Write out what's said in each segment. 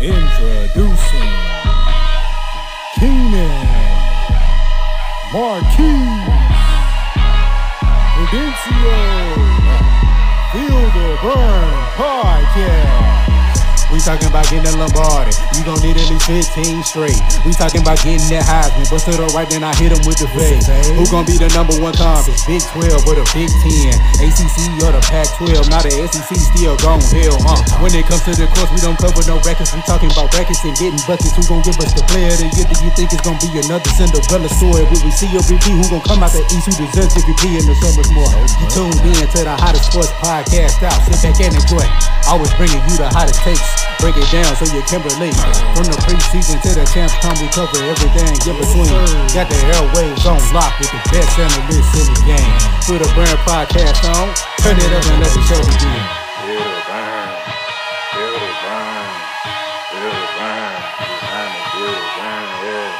Introducing Keenan Marquis Prudencio Feel the Burn Podcast. We talking about getting that Lombardi. You gon' need at least 15 straight. We talking about getting that Heisman. But to the right, then I hit him with the fade. Who gon' be the number one conference? Big 12 or the Big 10? ACC or the Pac 12? Not the SEC, still gon' hell, huh? When it comes to the course, we don't cover no records. We talking about brackets and getting buckets. Who gon' give us the player of the year? Do you think it's gon' be another Cinderella story? Will we see a repeat? Who gon' come out the East? Who deserves MVP in the summer's more? You tuned in to the hottest sports podcast out. Sit back and enjoy. Always bringing you the hottest takes. Break it down so you can relate. From the preseason to the champs come, we cover everything in between. Got the airwaves on lock with the best analysts in the game. Put a brand podcast on, turn it up and let the show begin. The burn. Feel the burn. Feel the burn. Behind the feel the burn. Yeah.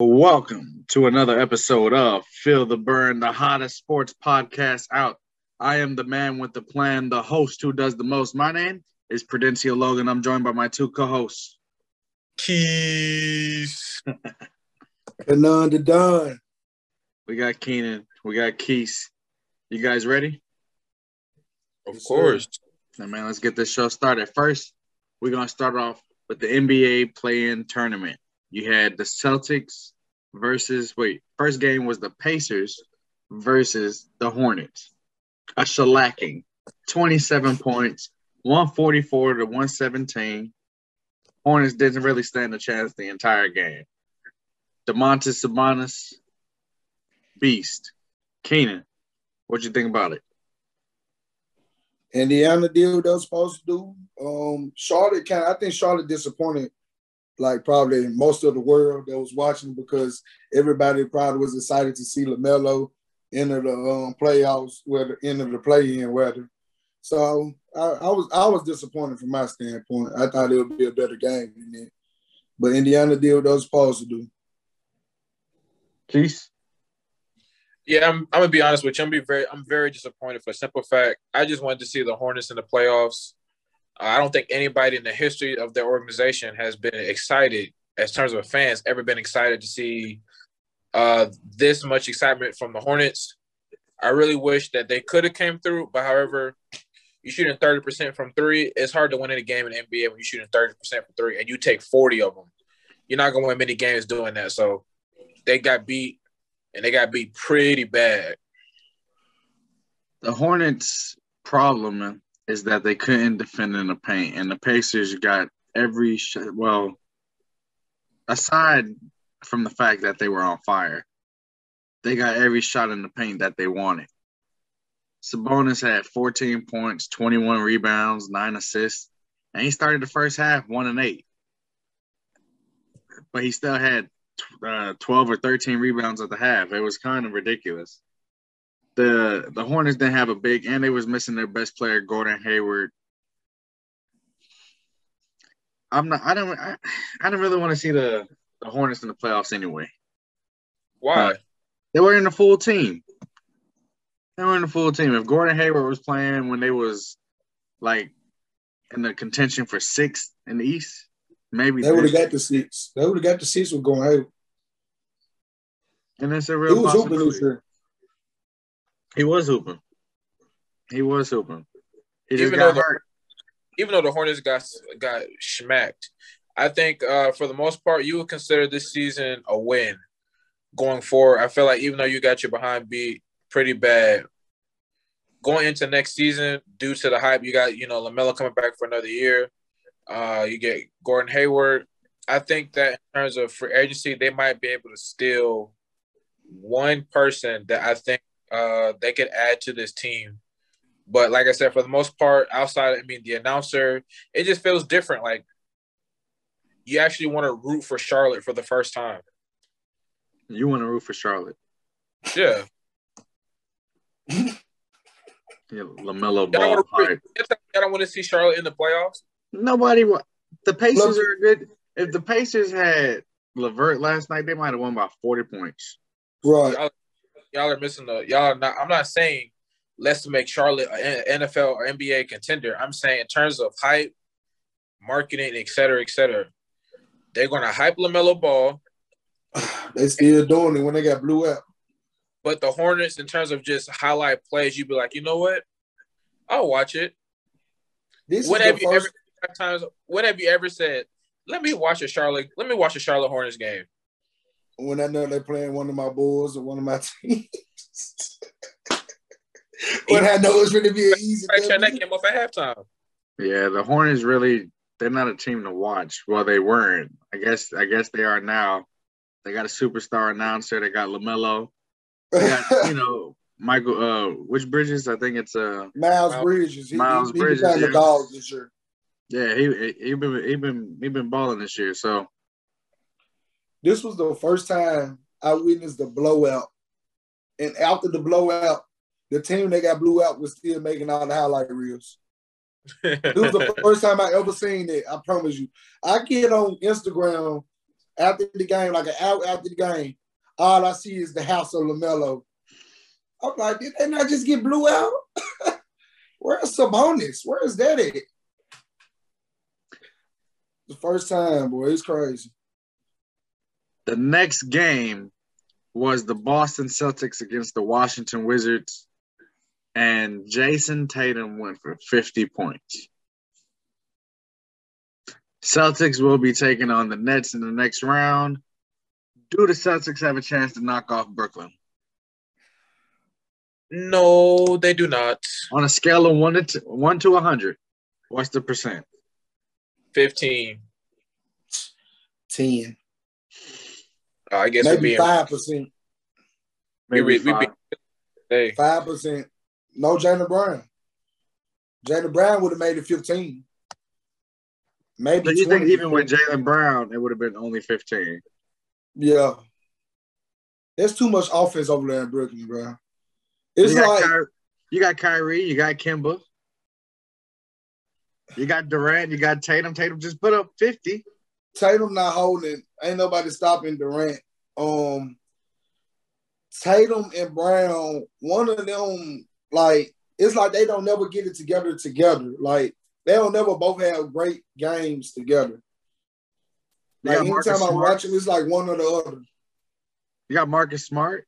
Welcome to another episode of Feel the Burn, the hottest sports podcast out. I am the man with the plan, the host who does the most. My name is Prudencio Logan. I'm joined by my two co-hosts. Keys. And none to done. We got Keenan. We got Keese. You guys ready? Of Yes, sir. course. Now, man, let's get this show started. First, we're gonna start off with the NBA play-in tournament. You had the Celtics versus wait, first game was the Pacers versus the Hornets. A shellacking, 27 points, 144 to 117. Hornets didn't really stand a chance the entire game. Domantas Sabonis, beast. Keenan, what'd you think about it? Indiana did what they was supposed to do. Um, Charlotte kind I think Charlotte disappointed like probably most of the world that was watching because everybody probably was excited to see LaMelo enter the um, playoffs, whether end of the play-in, whether. So I, I was I was disappointed from my standpoint. I thought it would be a better game than that. But Indiana did what they was supposed to do. Keith? Yeah, I'm, I'm gonna be honest with you. I'm be very I'm very disappointed for a simple fact I just wanted to see the Hornets in the playoffs. I don't think anybody in the history of their organization has been excited, as terms of fans, ever been excited to see uh, this much excitement from the Hornets. I really wish that they could have came through, but however, you shooting 30% from three, it's hard to win any game in NBA when you're shooting 30% from three and you take 40 of them. You're not gonna win many games doing that. So they got beat and they got beat pretty bad. the Hornets' problem is that they couldn't defend in the paint, and the Pacers got every shot. Well, aside from the fact that they were on fire, they got every shot in the paint that they wanted. Sabonis had 14 points, 21 rebounds, nine assists, and he started the first half one and eight. But he still had uh, 12 or 13 rebounds at the half. It was kind of ridiculous the the Hornets didn't have a big, and they was missing their best player, Gordon Hayward. I'm not. I don't. I, I don't really want to see the the Hornets in the playoffs anyway. Why? They were in the full team. They were in the full team. If Gordon Hayward was playing when they was like in the contention for sixth in the East, maybe They would have got the seats. They would have got the seats with going, hey, And that's a he real was hooping possibility. this year. He was hooping. He was hooping. He just Even got though the- Even though the Hornets got got smacked, I think uh, for the most part you would consider this season a win going forward. I feel like even though you got your behind beat pretty bad, going into next season due to the hype, you got you know Lamelo coming back for another year. Uh, you get Gordon Hayward. I think that in terms of free agency, they might be able to steal one person that I think uh, they could add to this team. But like I said, for the most part, outside, I mean, the announcer, it just feels different. Like you actually want to root for Charlotte for the first time. You want to root for Charlotte. Yeah. Yeah, Lamelo Ball. wanna root- hype. I don't want to see Charlotte in the playoffs. Nobody. wa- The Pacers Look- are good. If the Pacers had Levert last night, they might have won by forty points. Right. Y'all, y'all are missing the y'all not I'm not saying let's make Charlotte an NFL or NBA contender. I'm saying in terms of hype, marketing, et cetera, et cetera, they're going to hype LaMelo Ball. they still doing it when they got blew up. But the Hornets, in terms of just highlight plays, you'd be like, you know what? I'll watch it. This when have you first... ever times? When have you ever said, "Let me watch a Charlotte. Let me watch a Charlotte Hornets game"? When I know they're playing one of my Bulls or one of my teams. when I know it's going to be an easy. Turn that game off at halftime. Yeah, the Hornets really they're not a team to watch. Well, they weren't. I guess I guess they are now. They got a superstar announcer. They got Lamelo. They got, you know, Michael, uh, which Bridges? I think it's uh Miles Bridges. He, Miles he, Bridges. He yeah. dog this year. Yeah, he he been he been he been balling this year. So this was the first time I witnessed the blowout, and after the blowout, the team that got blew out was still making all the highlight reels. This was the first time I ever seen it. I promise you. I get on Instagram after the game, like an hour after the game. All I see is the house of Lamelo I'm like, did they not just get blew out? Where's Sabonis? Where is that at? The first time, boy, it's crazy. The next game was the Boston Celtics against the Washington Wizards, and Jayson Tatum went for 50 points. Celtics will be taking on the Nets in the next round. Do the Celtics have a chance to knock off Brooklyn? No, they do not. On a scale of one to one to hundred, what's the percent? Fifteen. Ten. I guess maybe five percent. Maybe five percent. No, Jaylen Brown. Jaylen Brown would have made it fifteen. Maybe. So you think even with Jaylen Brown, it would have been only fifteen? Yeah. There's too much offense over there in Brooklyn, bro. It's you like you got Kyrie, you got Kemba, you got Durant, you got Tatum. Tatum just put up fifty. Tatum not holding. Ain't nobody stopping Durant. Um, Tatum and Brown, one of them, like it's like they don't never get it together together. Like they don't never both have great games together. Like anytime I watch them, it's like one or the other. You got Marcus Smart.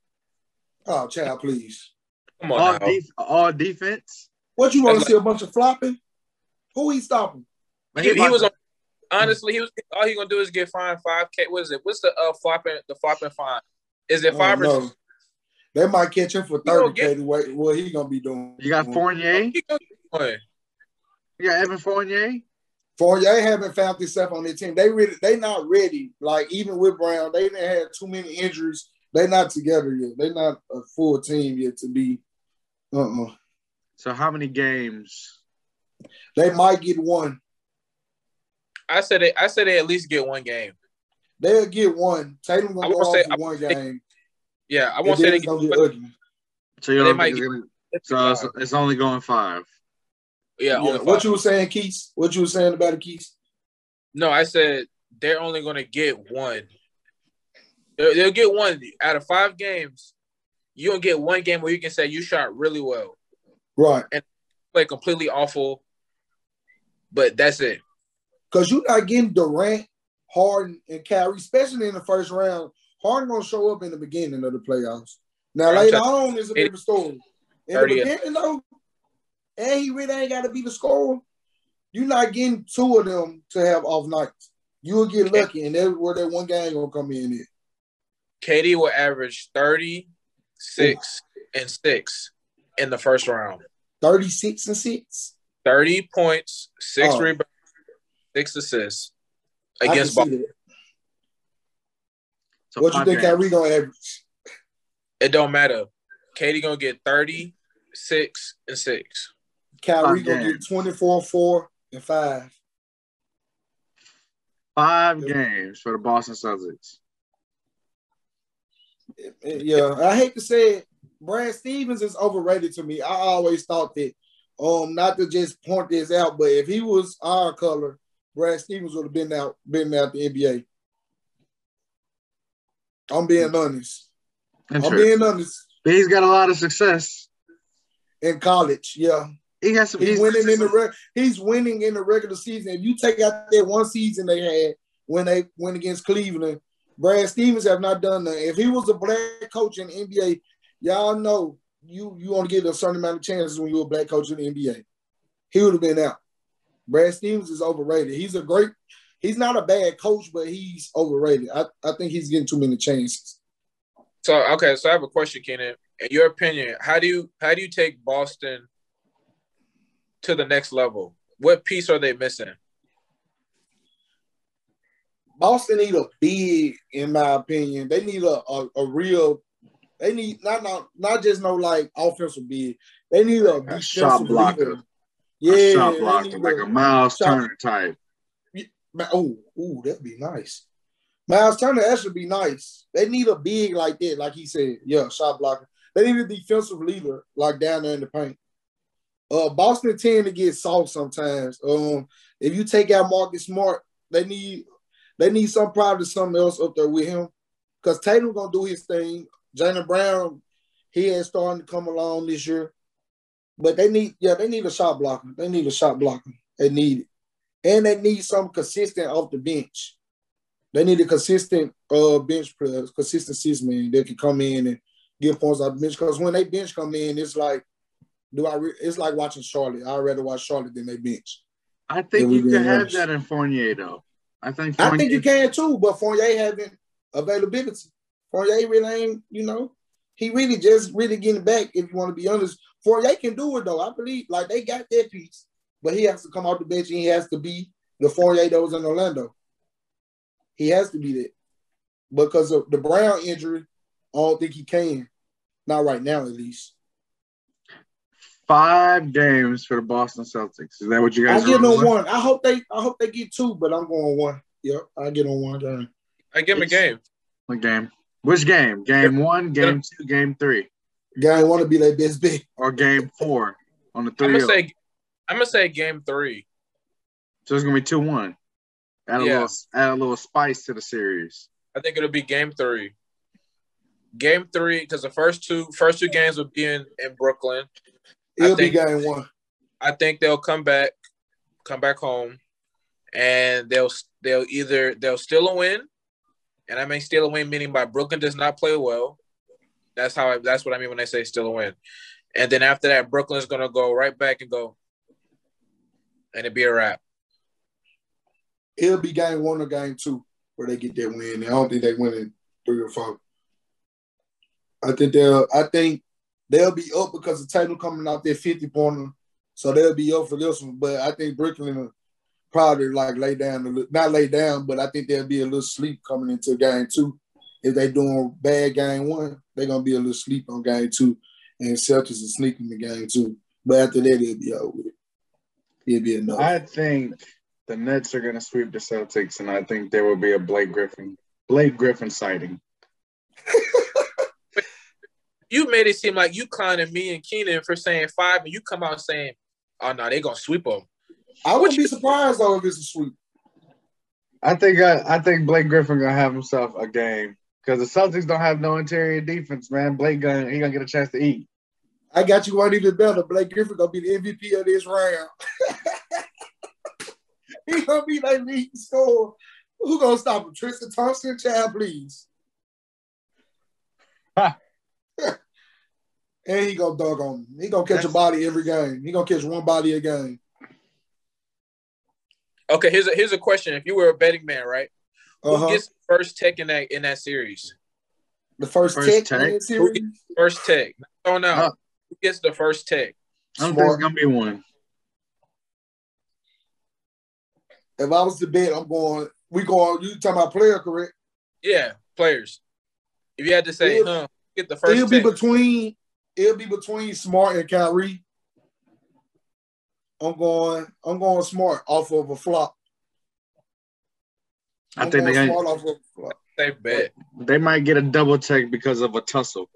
Oh, child, please. Come on, all, def- all defense. What you want to see a bunch of flopping? Who he stopping? He, he was on, honestly. He was all he gonna do is get fined five k. What is it? What's the uh flopping? The flopping fine? Is it five oh, or? No. They might catch him for thirty k. What what he gonna be doing? You got Fournier. Oh, you got Evan Fournier. Fournier haven't found himself on their team. They really they not ready. Like even with Brown, they didn't have too many injuries. They not together yet. They not a full team yet to be uh-uh. So how many games? They might get one. I said they, I said they at least get one game. They'll get one. Tatum gonna go say, one game. Yeah, I won't say they get, get ugly. So you might get, so it's, it's, only going five. Yeah. yeah. What you were saying, Keith? What you were saying about it, Keith? No, I said they're only gonna get one. They'll, they'll get one out of five games you don't get one game where you can say you shot really well, right, and play completely awful. But that's it. Because you're not getting Durant, Harden, and Kyrie, especially in the first round. Harden gonna show up in the beginning of the playoffs. Now later on is a different story. In the beginning though, and he really ain't got to be the scorer. You're not getting two of them to have off nights. You'll get lucky, and that's where that one game gonna come in. Here. KD will average 30, six and six in the first round. 36 and six? 30 points, six oh. rebounds, six assists against Boston. So what you think Kyrie gonna average? It don't matter. KD gonna get 36 and six. Kyrie gonna get 24, 4, and 5. Five games for the Boston Celtics yeah, I hate to say it, Brad Stevens is overrated to me. I always thought that, um, not to just point this out, but if he was our color, Brad Stevens would have been out, been out the NBA. I'm being honest. I'm being honest. He's got a lot of success. in college. Yeah, He has some. he's, He's, winning in the reg- he's winning in the regular season. If you take out that one season they had when they went against Cleveland, Brad Stevens have not done that. If he was a black coach in the NBA, y'all know you you only get a certain amount of chances when you're a black coach in the NBA. He would have been out. Brad Stevens is overrated. He's a great. He's not a bad coach, but he's overrated. I, I think he's getting too many chances. So okay, so I have a question, Keenan. In your opinion, how do you how do you take Boston to the next level? What piece are they missing? Boston need a big, in my opinion. They need a, a, a real. They need not not not just no like offensive big. They need a A shot blocker. leader. a Yeah, shot blocker, like a Miles shot- Turner type. Oh, oh, that'd be nice. Miles Turner, that should be nice. They need a big like that, like he said. Yeah, shot blocker. They need a defensive leader, like down there in the paint. Uh, Boston tend to get soft sometimes. Um, if you take out Marcus Smart, they need they need some probably something else up there with him. Because Tatum gonna do his thing. Jaylen Brown, he is starting to come along this year. But they need, yeah, they need a shot blocker. They need a shot blocker. They need it. And they need some consistent off the bench. They need a consistent uh bench player, consistent six man that can come in and give points off the bench. Because when they bench come in, it's like, do I? Re- it's like watching Charlotte. I'd rather watch Charlotte than they bench. I think you can have that in Fournier though. I think. I think you can too, but Fournier having availability. Fournier really ain't, you know, he really just really getting back. If you want to be honest, Fournier can do it though. I believe like they got that piece, but he has to come off the bench and he has to be the Fournier that was in Orlando. He has to be that because of the Brown injury. I don't think he can, not right now at least. Five games for the Boston Celtics. Is that what you guys? I guys? get on with? one. I hope they. I hope they get two, but I'm going one. Yep, I get on one game. I give him a game. What game? Which game? Game one, game two, game three, Guy want to be their best bet. or game four on the I'm three? gonna say I'm gonna say game three. so it's gonna be two one. Add a Yeah. little, add a little spice to the series. I think it'll be game three. Game three, because the first two first two games will be in, in Brooklyn. I It'll be think- game one. I think they'll come back, come back home, and they'll they'll either they'll steal a win, and I mean steal a win meaning by Brooklyn does not play well. That's how I, that's what I mean when I say steal a win, and then after that Brooklyn's gonna go right back and go, and it'd be a wrap. It'll be game one or game two where they get that win. I don't think they win in three or four. I think they'll. I think they'll be up because of Tatum coming out there fifty pointer, so they'll be up for this one. But I think Brooklyn will probably like lay down, not lay down, but I think there'll be a little sleep coming into game two. If they doing bad game one, they're gonna be a little sleep on game two, and Celtics are sneaking the game two. But after that, it'll be over with. It'll be enough. I think the Nets are gonna sweep the Celtics, and I think there will be a Blake Griffin, Blake Griffin sighting. You made it seem like you clowning me and Keenan for saying five, and you come out saying, "Oh no, they're gonna sweep them." I wouldn't be surprised though if it's a sweep. I think I, I think Blake Griffin gonna have himself a game because the Celtics don't have no interior defense, man. Blake gonna he gonna get a chance to eat. I got you one even better. Blake Griffin gonna be the MVP of this round. he gonna be that lead scorer. Who gonna stop him? Tristan Thompson, child, please. And he gonna dunk on him. He gonna catch a body every game. He gonna catch one body a game. Okay, here's a here's a question: If you were a betting man, right, who Uh-huh. gets first tech in that in that series? The first, First tech, tech? in that series. First tech. Oh no, Uh, who gets the first tech? I don't think it's gonna be one. If I was to bet, I'm going. We going. You talking about player, correct? Yeah, players. If you had to say, It'll- huh, get the first. it'll first be between. It'll be between Smart and Kyrie. I'm going. I'm going Smart off of a flop. I I'm think they going gonna, off of a flop. Safe bet. they might get a double take because of a tussle.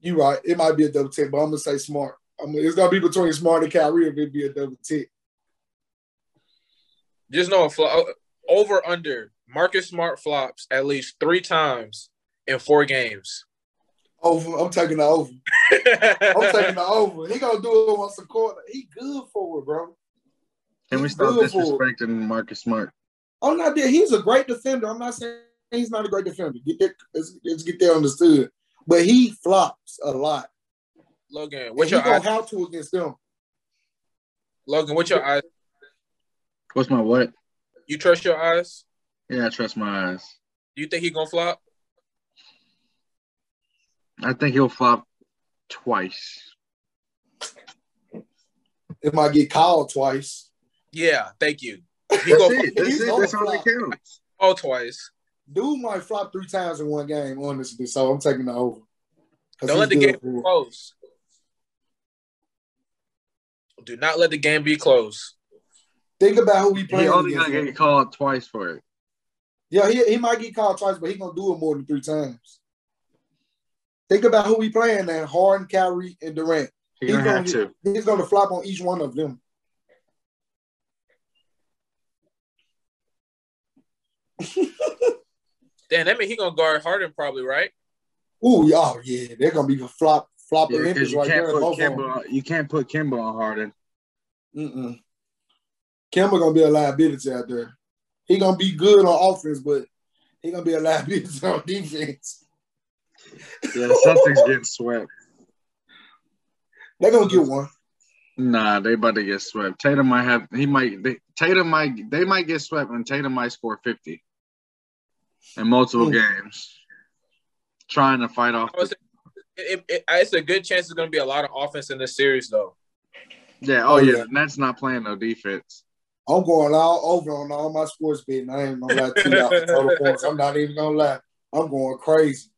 You right. It might be a double tick, but I'm gonna say Smart. I mean, it's gonna be between Smart and Kyrie if it be a double tick. Just know a flop over under. Marcus Smart flops at least three times in four games. Over. I'm taking the over. I'm taking the over. He gonna do it once a quarter. He good for it, bro. Can we stop good for it. disrespecting Marcus Smart? I'm not there. He's a great defender. I'm not saying he's not a great defender. Get that, let's, let's get that understood. But he flops a lot. Logan, And what's he your gonna eyes? have to against them. Logan, what's your eyes? What's my what? You trust your eyes? Yeah, I trust my eyes. Do you think he gonna flop? I think he'll flop twice. It might get called twice. Yeah, thank you. He That's gonna it. That's He's it. gonna That's all that counts. fall twice. Dude might flop three times in one game, honestly. So I'm taking the over. 'Cause Don't let the game be it. close. Do not let the game be close. Think about who he He playing only against. gonna get called twice for it. Yeah, he, he might get called twice, but he gonna do it more than three times. Think about who he playing now: Harden, Kyrie, and Durant. He's He's gonna have gonna, to. he's gonna flop on each one of them. Damn, that mean he gonna guard Harden probably, right? Ooh, oh yeah, they're gonna be a flop flop Yeah, Olympics right can't there. put both of. Kemba. You can't put Kemba on Harden. Mm-mm. Kemba gonna be a liability out there. He gonna be good on offense, but he gonna be a liability on defense. Yeah, something's getting swept. They're gonna get one. Nah, they about to get swept. Tatum might have. He might. They, Tatum might. They might get swept, and Tatum might score fifty in multiple Hmm. games, trying to fight off. The, It, it, it's a good chance there's gonna be a lot of offense in this series, though. yeah. Oh, Oh, yeah. yeah. The Nets not playing no defense. I'm going all over on all my sports betting. I ain't gonna lie to you. Total points. I'm not even gonna lie. I'm going crazy.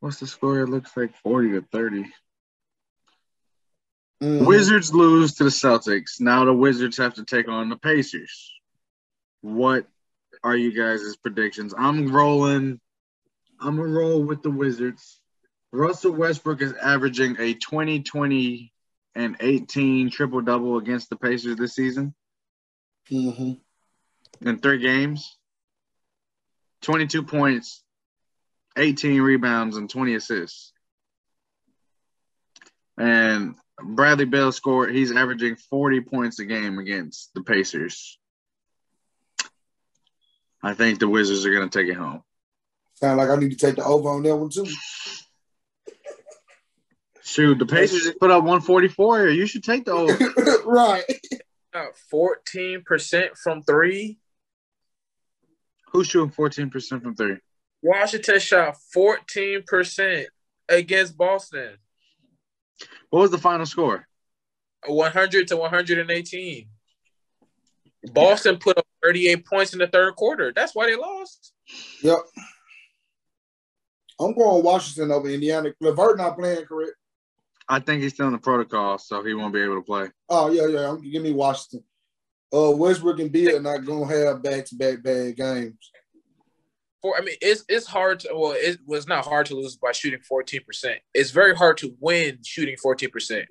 What's the score? It looks like forty to thirty. Mhm. Wizards lose to the Celtics. Now the Wizards have to take on the Pacers. What are you guys' predictions? I'm rolling. I'm gonna roll with the Wizards. Russell Westbrook is averaging a 20, 20, and 18 triple double against the Pacers this season Mhm. in three games. 22 points, 18 rebounds, and 20 assists. And Bradley Beal scored, he's averaging 40 points a game against the Pacers. I think the Wizards are going to take it home. Sound like I need to take the over on that one too. Shoot, the Pacers just put up 144. You should take the over. right. Fourteen percent from three. Who's shooting 14% from three? Washington shot fourteen percent against Boston. What was the final score? 100 to 118. Boston put up 38 points in the third quarter. That's why they lost. Yep. I'm going Washington over Indiana. Levert not playing correct. I think he's still in the protocol, so he won't be able to play. Oh yeah, yeah. I'm, give me Washington. Uh, Westbrook and Beal are not gonna have back to back bad games. For I mean, it's it's hard to well, it was not hard to lose by shooting 14%. It's very hard to win shooting 14%.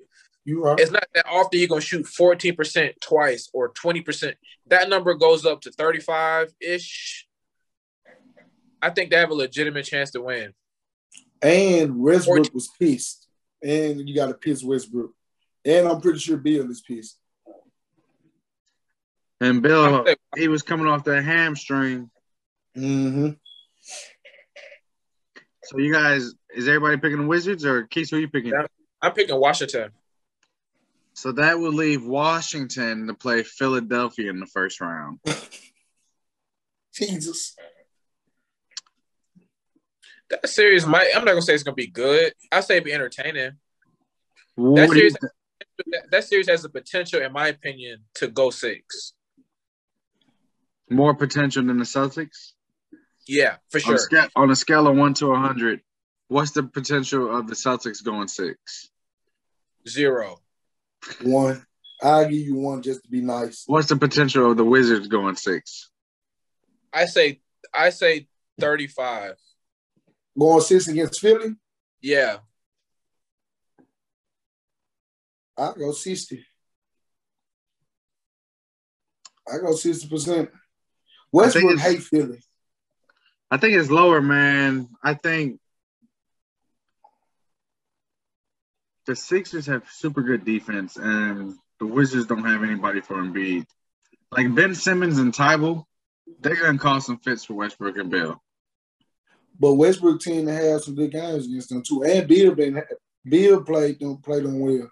You right? It's not that often you're gonna shoot 14% twice or 20%. That number goes up to 35-ish. I think they have a legitimate chance to win. And Westbrook Fourteen. was pissed. And you got to piss Westbrook. And I'm pretty sure Beal is pissed. And I Beal, he was coming off that hamstring. Mm-hmm. So you guys, is everybody picking the Wizards or Keith? Who are you picking? I'm picking Washington. So that would leave Washington to play Philadelphia in the first round. Jesus. That series might I'm not gonna say it's gonna be good. I say it'd be entertaining. What That series, that, that series has the potential, in my opinion, to go six. more potential than the Celtics? Yeah, for On, sure. a scale, on a scale of one to hundred, what's the potential of the Celtics going six? Zero. One. I'll give you one just to be nice. What's the potential of the Wizards going six? I say I say 35. Going six against Philly, Yeah. I go 60. I go 60%. Westbrook it's- hate Philly. I I think it's lower, man. I think the Sixers have super good defense, and the Wizards don't have anybody for Embiid. Like Ben Simmons and Thybulle, they're gonna cause some fits for Westbrook and Beal. But Westbrook tend to have some good games against them too, and Beal been Beal played them played them well.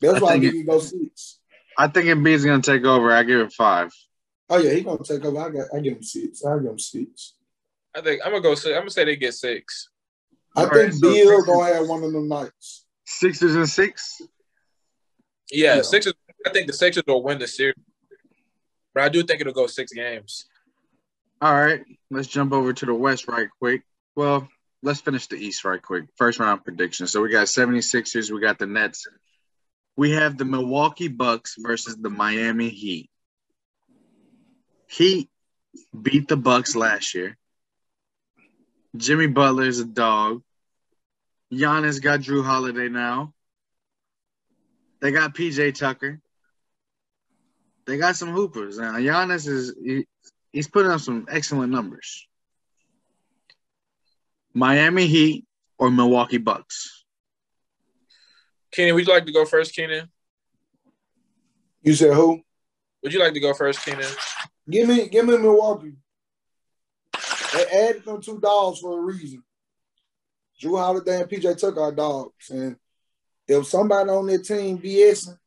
That's I why I think think he go six. I think Embiid's gonna take over. I give it five. Oh yeah, he gonna take over. I got I give him six. I give him six. I think I'm gonna go. Six. I'm gonna say they get six. I All right, think so Beal Sixers- gonna have one of them nights. Sixers and six. Yeah, Yeah. Sixers. I think the Sixers will win the series, but I do think it'll go six games. All right, let's jump over to the West right quick. Well, let's finish the East right quick. First round prediction. So we got 76ers, we got the Nets. We have the Milwaukee Bucks versus the Miami Heat. Heat beat the Bucks last year. Jimmy Butler is a dog. Giannis got Jrue Holiday now. They got PJ Tucker. They got some hoopers. Now Giannis is he, he's putting up some excellent numbers. Miami Heat or Milwaukee Bucks? Keenan, would you like to go first, Keenan? You said who? Would you like to go first, Keenan? Give me give me Milwaukee. They added them two dogs for a reason. Jrue Holiday and PJ Tucker are dogs, and if somebody on their team BSing,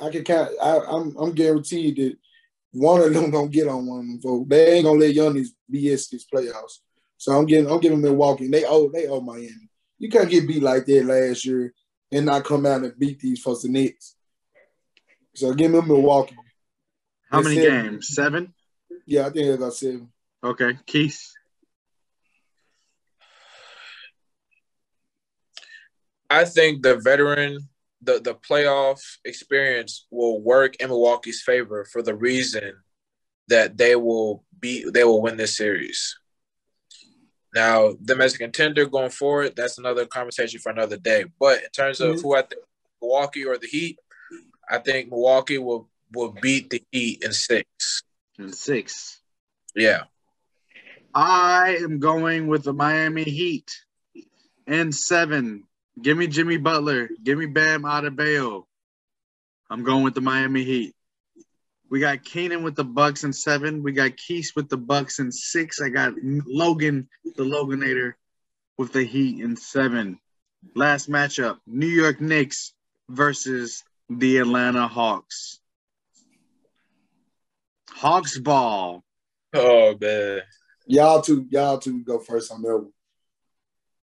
I can count. I, I'm I'm guaranteed that one of them gonna get on one of them folks. They ain't gonna let Youngins BS this playoffs. So I'm getting I'm giving them Milwaukee. They owe they owe Miami. You can't get beat like that last year and not come out and beat these folks the Knicks. So give me Milwaukee. How They many games? Seven? Yeah, I think they got seven. Okay. Keith. I think the veteran, the the playoff experience will work in Milwaukee's favor for the reason that they will be they will win this series. Now, them as a contender going forward, that's another conversation for another day. But in terms of Mhm. who I think, Milwaukee or the Heat, I think Milwaukee will will beat the Heat in six. In six. Yeah, I am going with the Miami Heat. in seven. Give me Jimmy Butler. Give me Bam Adebayo. I'm going with the Miami Heat. We got Keenan with the Bucks and seven. We got Keith with the Bucks and six. I got Logan, the Loganator, with the Heat and seven. Last matchup: New York Knicks versus the Atlanta Hawks. Hawks ball. Oh man. Y'all two, y'all two go first on that one.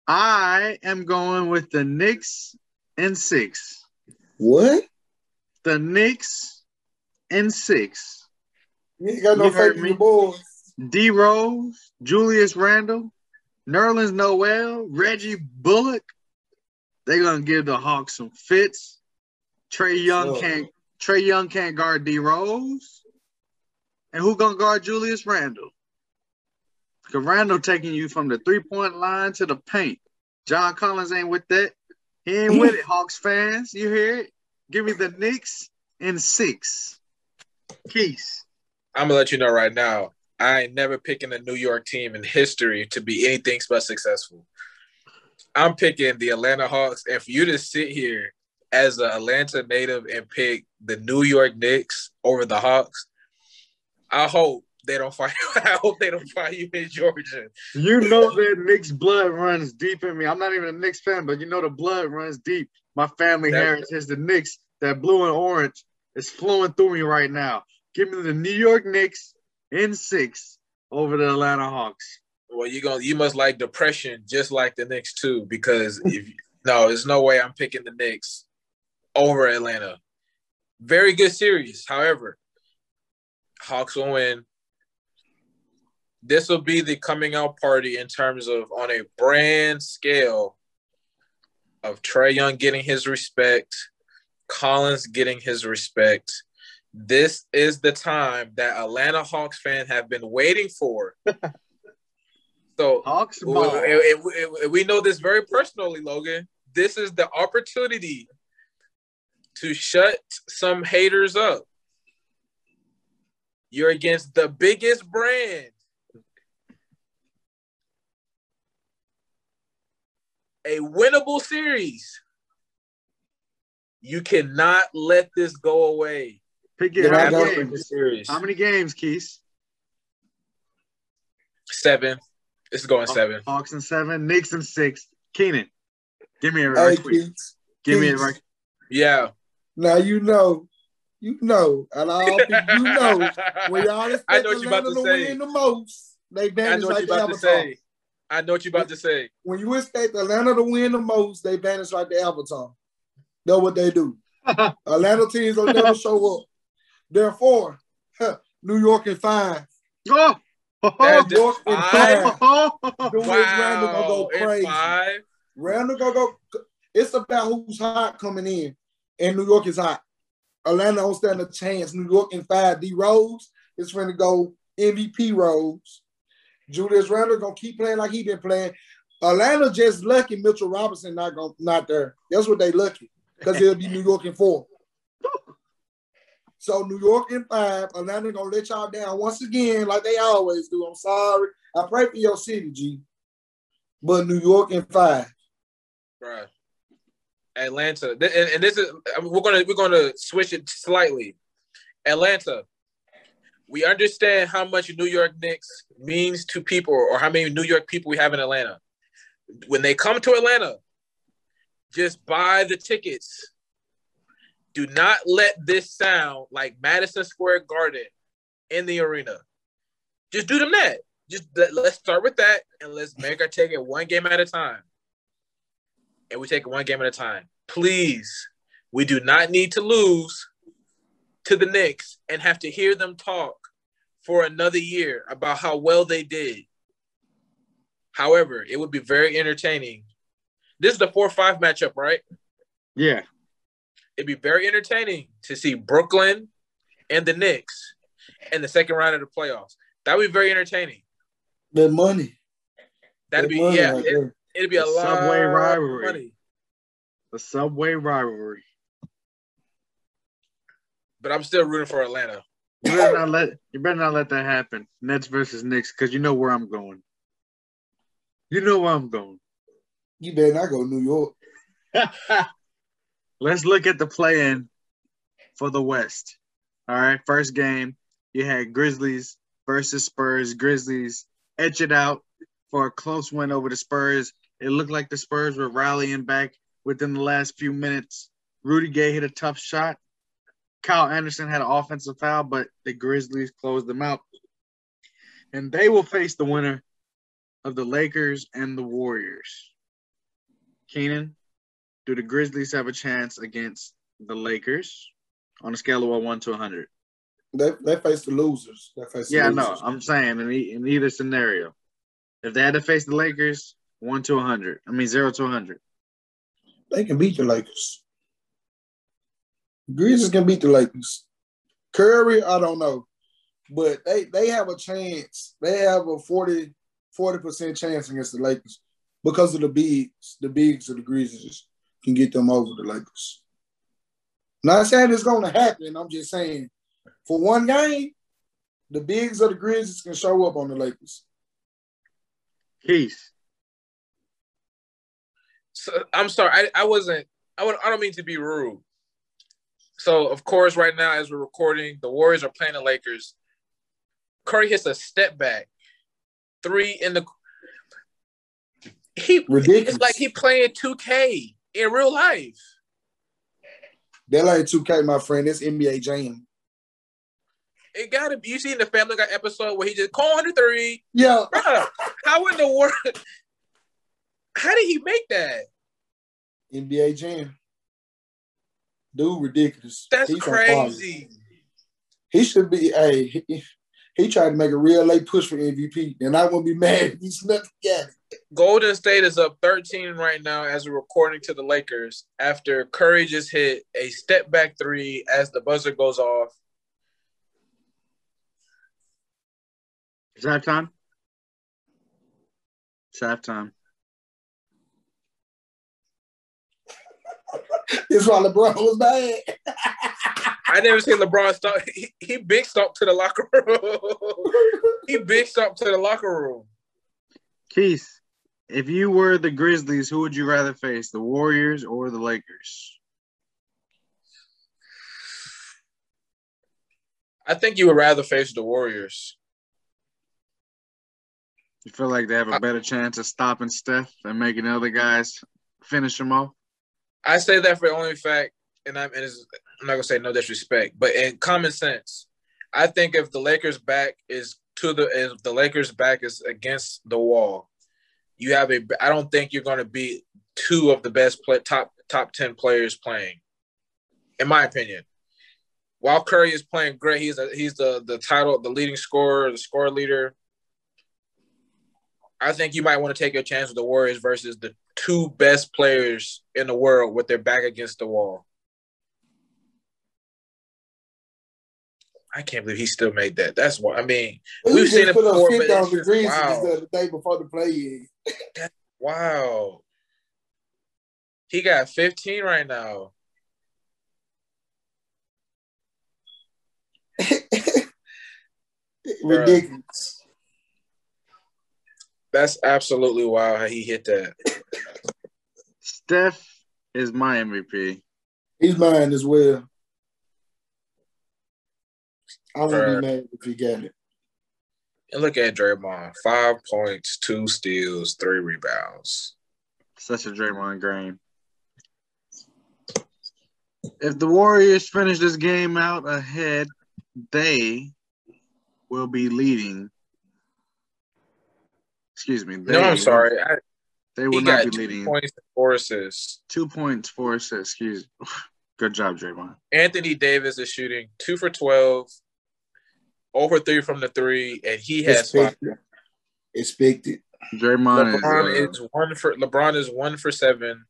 I am going with the Knicks and six. What? The Knicks and six. You ain't got no faith in the boys. D Rose, Julius Randle, Nerlens Noel, Reggie Bullock. They're gonna give the Hawks some fits. Trae Young Sure. can't Trae Young can't guard D Rose. And who gonna guard Julius Randle? Cause Randle taking you from the three-point line to the paint. John Collins ain't with that. He ain't with it, Hawks fans. You hear it? Give me the Knicks in six. Keys. I'm gonna let you know right now. I ain't never picking a New York team in history to be anything but successful. I'm picking the Atlanta Hawks, and for you to sit here as an Atlanta native and pick the New York Knicks over the Hawks, I hope they don't fight. I hope they don't fight you in Georgia. You know that Knicks blood runs deep in me. I'm not even a Knicks fan, but you know the blood runs deep. My family That- heritage, the Knicks, that blue and orange is flowing through me right now. Give me the New York Knicks in six over the Atlanta Hawks. Well, you going you must like depression just like the Knicks too, because if no, there's no way I'm picking the Knicks over Atlanta. Very good series. However, Hawks will win. This will be the coming out party in terms of on a brand scale of Trae Young getting his respect, Collins getting his respect. This is the time that Atlanta Hawks fans have been waiting for. so Hawks we- we know this very personally, Logan. This is the opportunity to shut some haters up. You're against the biggest brand a winnable series. You cannot let this go away. Pick it. I How many games? the series. How many games, Keys? Seven. This is going seven. Hawks and seven, Knicks and six. Keenan, give me a Hey, right quick. Keith, Give me a right. Yeah. Now you know, you know, and all people you know when y'all expect I know what you about to to say. win the most, they I vanish know what like you the about to Avatar. say. I know what you're about to say. When you expect Atlanta to win the most, they vanish like the Avatar. Know what they do. Atlanta teams will never show up. Therefore, New York in five. Oh, oh, oh, oh, New York in Five? five. Them Randle gonna go crazy. five. Randle gonna go. It's about who's hot coming in, and New York is hot. Atlanta don't stand a chance. New York in five. D Rose is going to go MVP Rose. Julius Randle gonna keep playing like he been playing. Atlanta just lucky Mitchell Robinson not going not there. That's what they lucky because it'll be New York in four. So New York in five. Atlanta gonna let y'all down once again, like they always do. I'm sorry. I pray for your city, G. But New York in five. Bruh. Atlanta, and, and this is we're gonna we're gonna switch it slightly. Atlanta, we understand how much New York Knicks means to people, or how many New York people we have in Atlanta. When they come to Atlanta, just buy the tickets. Do not let this sound like Madison Square Garden in the arena. Just do them that. Just let, let's start with that, and let's make our take it one game at a time and we take it one game at a time. Please, we do not need to lose to the Knicks and have to hear them talk for another year about how well they did. However, it would be very entertaining. This is the 4 5 matchup, right? yeah. It'd be very entertaining to see Brooklyn and the Knicks in the second round of the playoffs. That would be very entertaining. The money. That'd The be, money yeah, right it, it'd be a lot Subway of rivalry. money. The subway rivalry. But I'm still rooting for Atlanta. You better not let you better not let that happen. Nets versus Knicks, because you know where I'm going. You know where I'm going. You better not go to New York. Let's look at the play-in for the West. All right, first game you had Grizzlies versus Spurs. Grizzlies etch it out for a close win over the Spurs. It looked like the Spurs were rallying back within the last few minutes. Rudy Gay hit a tough shot. Kyle Anderson had an offensive foul, but the Grizzlies closed them out. And they will face the winner of the Lakers and the Warriors. Keenan, do the Grizzlies have a chance against the Lakers on a scale of 1 to 100? They they face the losers. They face the Yeah, losers. no, I'm saying in, e- in either scenario. If they had to face the Lakers, 1 to 100. I mean, 0 to 100. They can beat the Lakers. Grizzlies can beat the Lakers. Curry, I don't know. But they they have a chance. They have a 40 40% chance against the Lakers because of the bigs. The bigs of the Grizzlies can get them over the Lakers. Not saying it's going to happen. I'm just saying for one game, the bigs of the Grizzlies can show up on the Lakers. Keith, So, I'm sorry, I, I wasn't. I, would, I don't mean to be rude. So, of course, right now as we're recording, the Warriors are playing the Lakers. Curry hits a step back, three in the. He Ridiculous. it's like he playing 2K in real life. That ain't 2K, my friend. It's NBA Jam. It gotta be. You seen the Family Guy episode where he just corner three. Yeah. Bruh, how in the world? How did he make that? NBA Jam. Dude, ridiculous. That's He's crazy. He should be. Hey, he, he tried to make a real late push for MVP, and I wouldn't be mad if he snuck yeah. Golden State is up 13 right now as we're recording to the Lakers after Curry just hit a step back three as the buzzer goes off. it's time? It's halftime. That's why LeBron was bad. I never seen LeBron stop. He, he big stomped to the locker room. he big stomped to the locker room. Keith, If you were the Grizzlies, who would you rather face, the Warriors or the Lakers? I think you would rather face the Warriors. You feel like they have a better chance of stopping Steph and making other guys finish them off? I say that for the only fact, and I'm, and I'm not gonna say no disrespect, but in common sense, I think if the Lakers' back is to the if the Lakers' back is against the wall, you have a. I don't think you're gonna be two of the best play, top top ten players playing, in my opinion. While Curry is playing great, he's a, he's the the title, the leading scorer, the score leader. I think you might want to take your chance with the Warriors versus the two best players in the world with their back against the wall. I can't believe he still made that. That's what I mean. He We've seen it before, but 50 on it's the just, Grizzlies wow. the day before the play. Wow. He got 15 right now. Ridiculous. That's absolutely wild how he hit that. Steph is my MVP. He's mine as well. I wouldn't Bruh. be mad if he got it. And look at Draymond. Five points, two steals, three rebounds. Such a Draymond Green. If the Warriors finish this game out ahead, they will be leading. Excuse me. They, No, I'm sorry. I, They will not be two leading. points four assists. Two points, four assists. Excuse me. Good job, Draymond. Anthony Davis is shooting two for 12, over three from the three, and he has five. Expected. Expected. Draymond LeBron is, uh, is one for LeBron is one for seven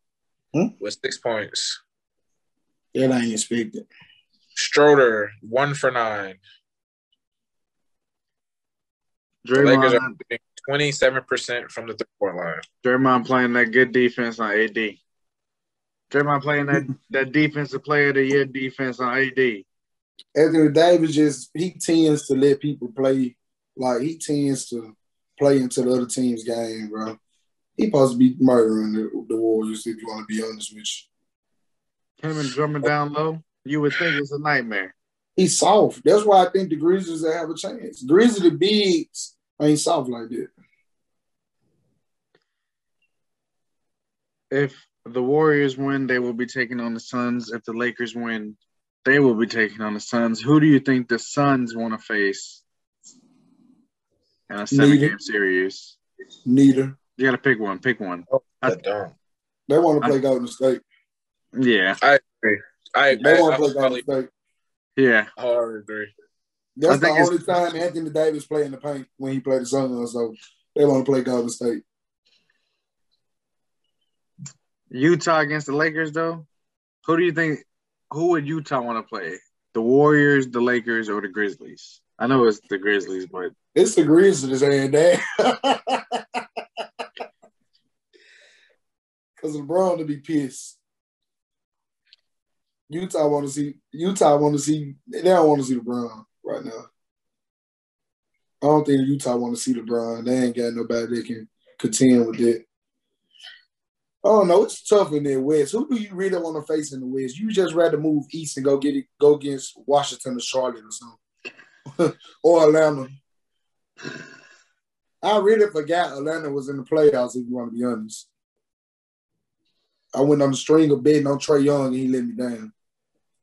Hmm? with six points. That I ain't expected. Schröder one for nine. The Lakers Draymond, are twenty seven percent from the three point line. Draymond playing that good defense on AD. Draymond playing that, that defensive player of the year defense on AD. Anthony Davis just he tends to let people play like he tends to play into the other team's game, bro. He supposed to be murdering the, the Warriors if you want to be honest with you. Him and Drummond down low, you would think it's a nightmare. He's soft. That's why I think the Grizzlies have a chance. Grizzlies the bigs ain't soft like that. If the Warriors win, they will be taking on the Suns. If the Lakers win, they will be taking on the Suns. Who do you think the Suns want to face in a seven Neither. game series? Neither. You got to pick one. Pick one. Oh, I. They want to play Golden State. Yeah. I They I, want to play probably Golden State. Yeah. hard agree. That's I the only time Anthony Davis played in the paint when he played the Suns. So they want to play Golden State. Utah against the Lakers, though. Who do you think? Who would Utah want to play? The Warriors, the Lakers, or the Grizzlies? I know it's the Grizzlies, but It's the Grizzlies and that. Because LeBron to be pissed. Utah want to see Utah want to see they don't want to see LeBron right now. I don't think Utah want to see LeBron. They ain't got nobody that can contend with that. I don't know. It's tough in the West. Who do you really want to face in the West? You just rather move east and go get it, go against Washington or Charlotte or something, or Atlanta. I really forgot Atlanta was in the playoffs. If you want to be honest, I went on the string of betting on Trae Young and he let me down.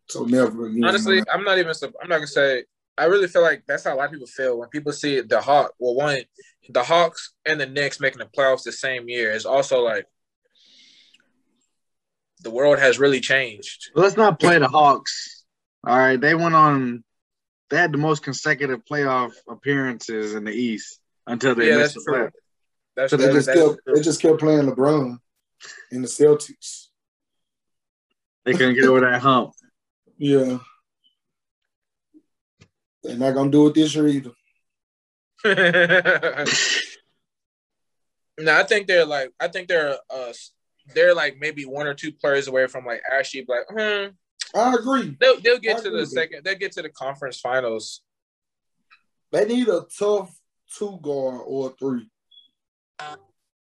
So never again. Honestly, I'm not even. I'm not gonna say. I really feel like that's how a lot of people feel when people see the Hawk. Well, one, the Hawks and the Knicks making the playoffs the same year is also like the world has really changed. let's not play the Hawks. All right, they went on. They had the most consecutive playoff appearances in the East until they yeah, missed that's the true. playoff. That's, So they that- just that's kept true. they just kept playing LeBron in the Celtics. They couldn't get over that hump. Yeah. They're not gonna do it this year either. no, I think they're like I think they're uh they're like maybe one or two players away from like actually like hmm, I agree. they'll they'll get I to the second they'll get to the conference finals. They need a tough two guard or three.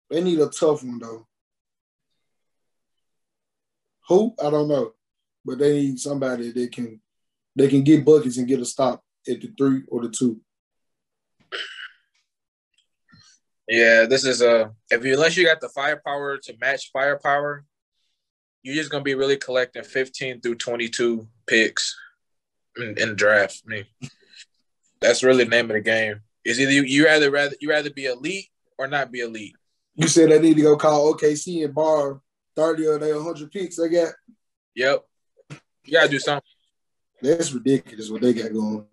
They need a tough one though. Who? I don't know. But they need somebody that can they can get buckets and get a stop at the three or the two. Yeah, this is a if you unless you got the firepower to match firepower, you're just gonna be really collecting 15 through 22 picks in, in draft. I mean, that's really the name of the game. Is either you, you rather rather you rather be elite or not be elite. You said they need to go call OKC and bar 30 or they 100 picks they got. Yep. You gotta do something. That's ridiculous what they got going.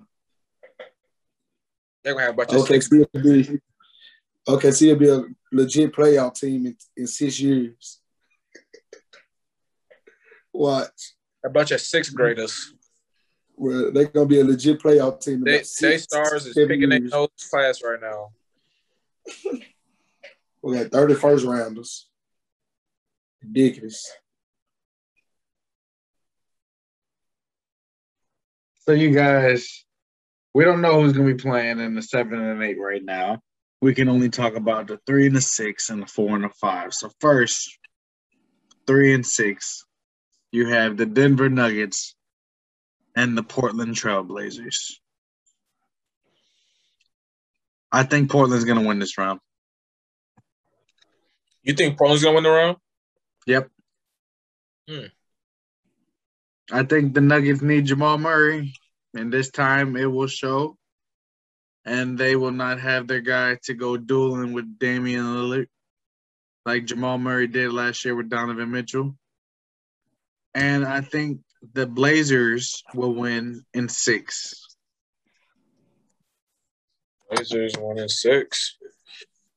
They're gonna have a bunch of six. See, it'll be, okay, see, it'll be a legit playoff team in, in six years. Watch. A bunch of sixth graders. Well, they're gonna be a legit playoff team. They, about they six, stars is picking their years. nose class right now. We got 31st rounders. Ridiculous. So you guys, we don't know who's gonna be playing in the seven and eight right now. We can only talk about the three and the six and the four and the five. So first, three and six, you have the Denver Nuggets and the Portland Trailblazers. I think Portland's gonna win this round. You think Portland's gonna win the round? Yep. Hmm. I think the Nuggets need Jamal Murray, and this time it will show. And they will not have their guy to go dueling with Damian Lillard, like Jamal Murray did last year with Donovan Mitchell. And I think the Blazers will win in six. Blazers one and six.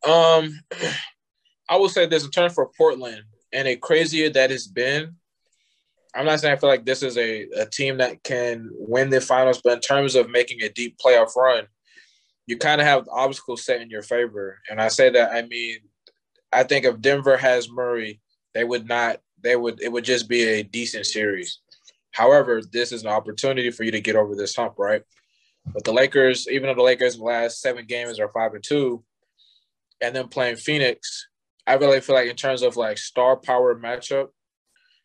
Um, I will say there's a turn for Portland and a crazier that it's been. I'm not saying I feel like this is a, a team that can win the finals, but in terms of making a deep playoff run, you kind of have the obstacles set in your favor. And I say that I mean, I think if Denver has Murray, they would not. They would. It would just be a decent series. However, this is an opportunity for you to get over this hump, right? But the Lakers, even though the Lakers' last seven games are five and two, and then playing Phoenix, I really feel like in terms of like star power matchup,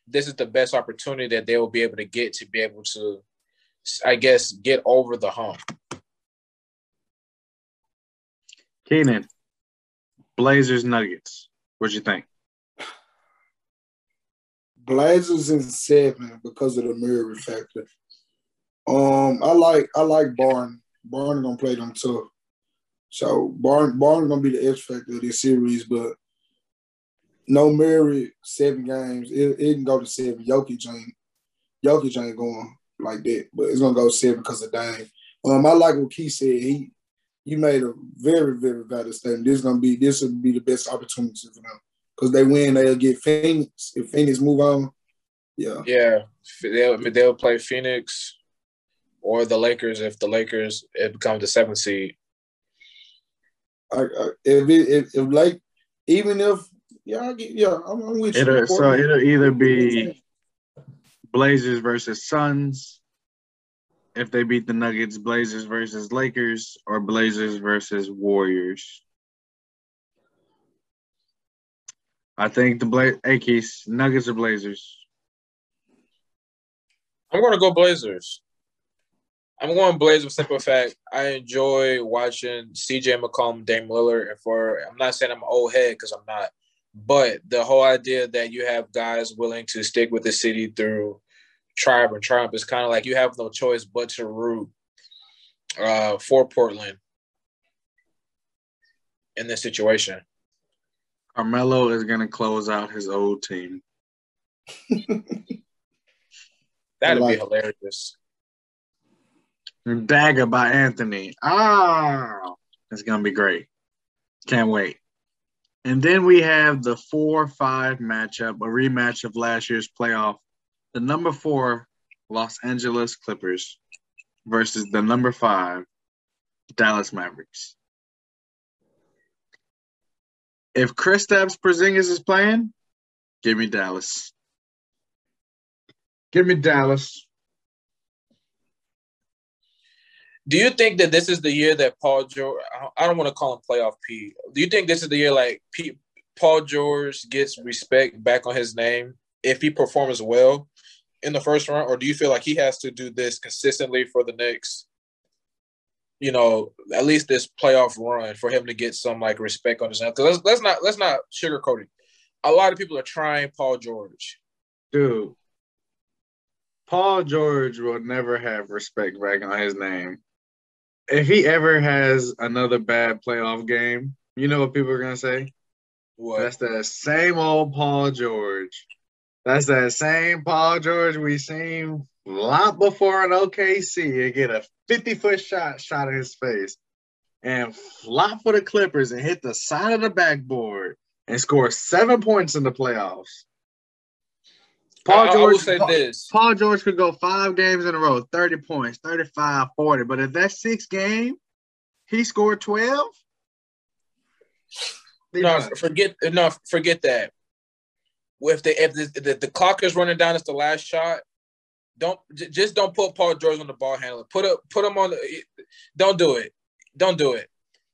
this is the best opportunity that they will be able to get to be able to, I guess, get over the hump. Keenan, Blazers Nuggets. What you think? Blazers in seven because of the Murray factor. Um, I like I like Barn. Barn gonna play them tough. So Barn Barn gonna be the X factor of this series, but no Murray seven games. It, it can go to seven. Jokic ain't Jokic ain't going like that, but it's gonna go seven because of Dame. Um, I like what Keith said. He you made a very very valid statement. This is gonna be this would be the best opportunity for them because they win. They'll get Phoenix. If Phoenix move on, yeah. Yeah, they'll they'll play Phoenix or the Lakers if the Lakers it becomes the seventh seed. I, I, if it if, if like even if yeah I get, yeah I'm, I'm with you. It'll, so it'll either be Blazers versus Suns. If they beat the Nuggets, Blazers versus Lakers, or Blazers versus Warriors. I think the Bla- Akis, Nuggets or Blazers. I'm going to go Blazers. I'm going Blazers simple fact. I enjoy watching CJ McCollum, Dame Lillard, and for I'm not saying I'm an old head because I'm not, but the whole idea that you have guys willing to stick with the city through tribe and triumph is kind of like you have no choice but to root uh, for Portland in this situation. Carmelo is going to close out his old team. That'd like be it. hilarious. Dagger by Anthony. Ah, it's going to be great. Can't wait. And then we have the 4 5 matchup, a rematch of last year's playoff. The number four Los Angeles Clippers versus the number five Dallas Mavericks. If Kristaps Porzingis is playing, give me Dallas. Give me Dallas. Do you think that this is the year that Paul George? I don't want to call him playoff P. Do you think this is the year like P, Paul George gets respect back on his name if he performs well in the first round, or do you feel like he has to do this consistently for the next, you know, at least this playoff run for him to get some like respect on his name? Because let's, let's not let's not sugarcoat it. A lot of people are trying Paul George. Dude, Paul George will never have respect back on his name. If he ever has another bad playoff game, you know what people are gonna say? What? That's the same old Paul George. That's that same Paul George we seen a lot before in OKC and get a 50 foot shot shot in his face and flop for the Clippers and hit the side of the backboard and score seven points in the playoffs. Paul George, will this. Paul George could go five games in a row, 30 points, 35, 40. But if that sixth game, he scored 12. No, forget no, forget that. If the if the, the, the clock is running down, it's the last shot. Don't just don't put Paul George on the ball handler. Put up put him on. The, eh, don't do it. Don't do it.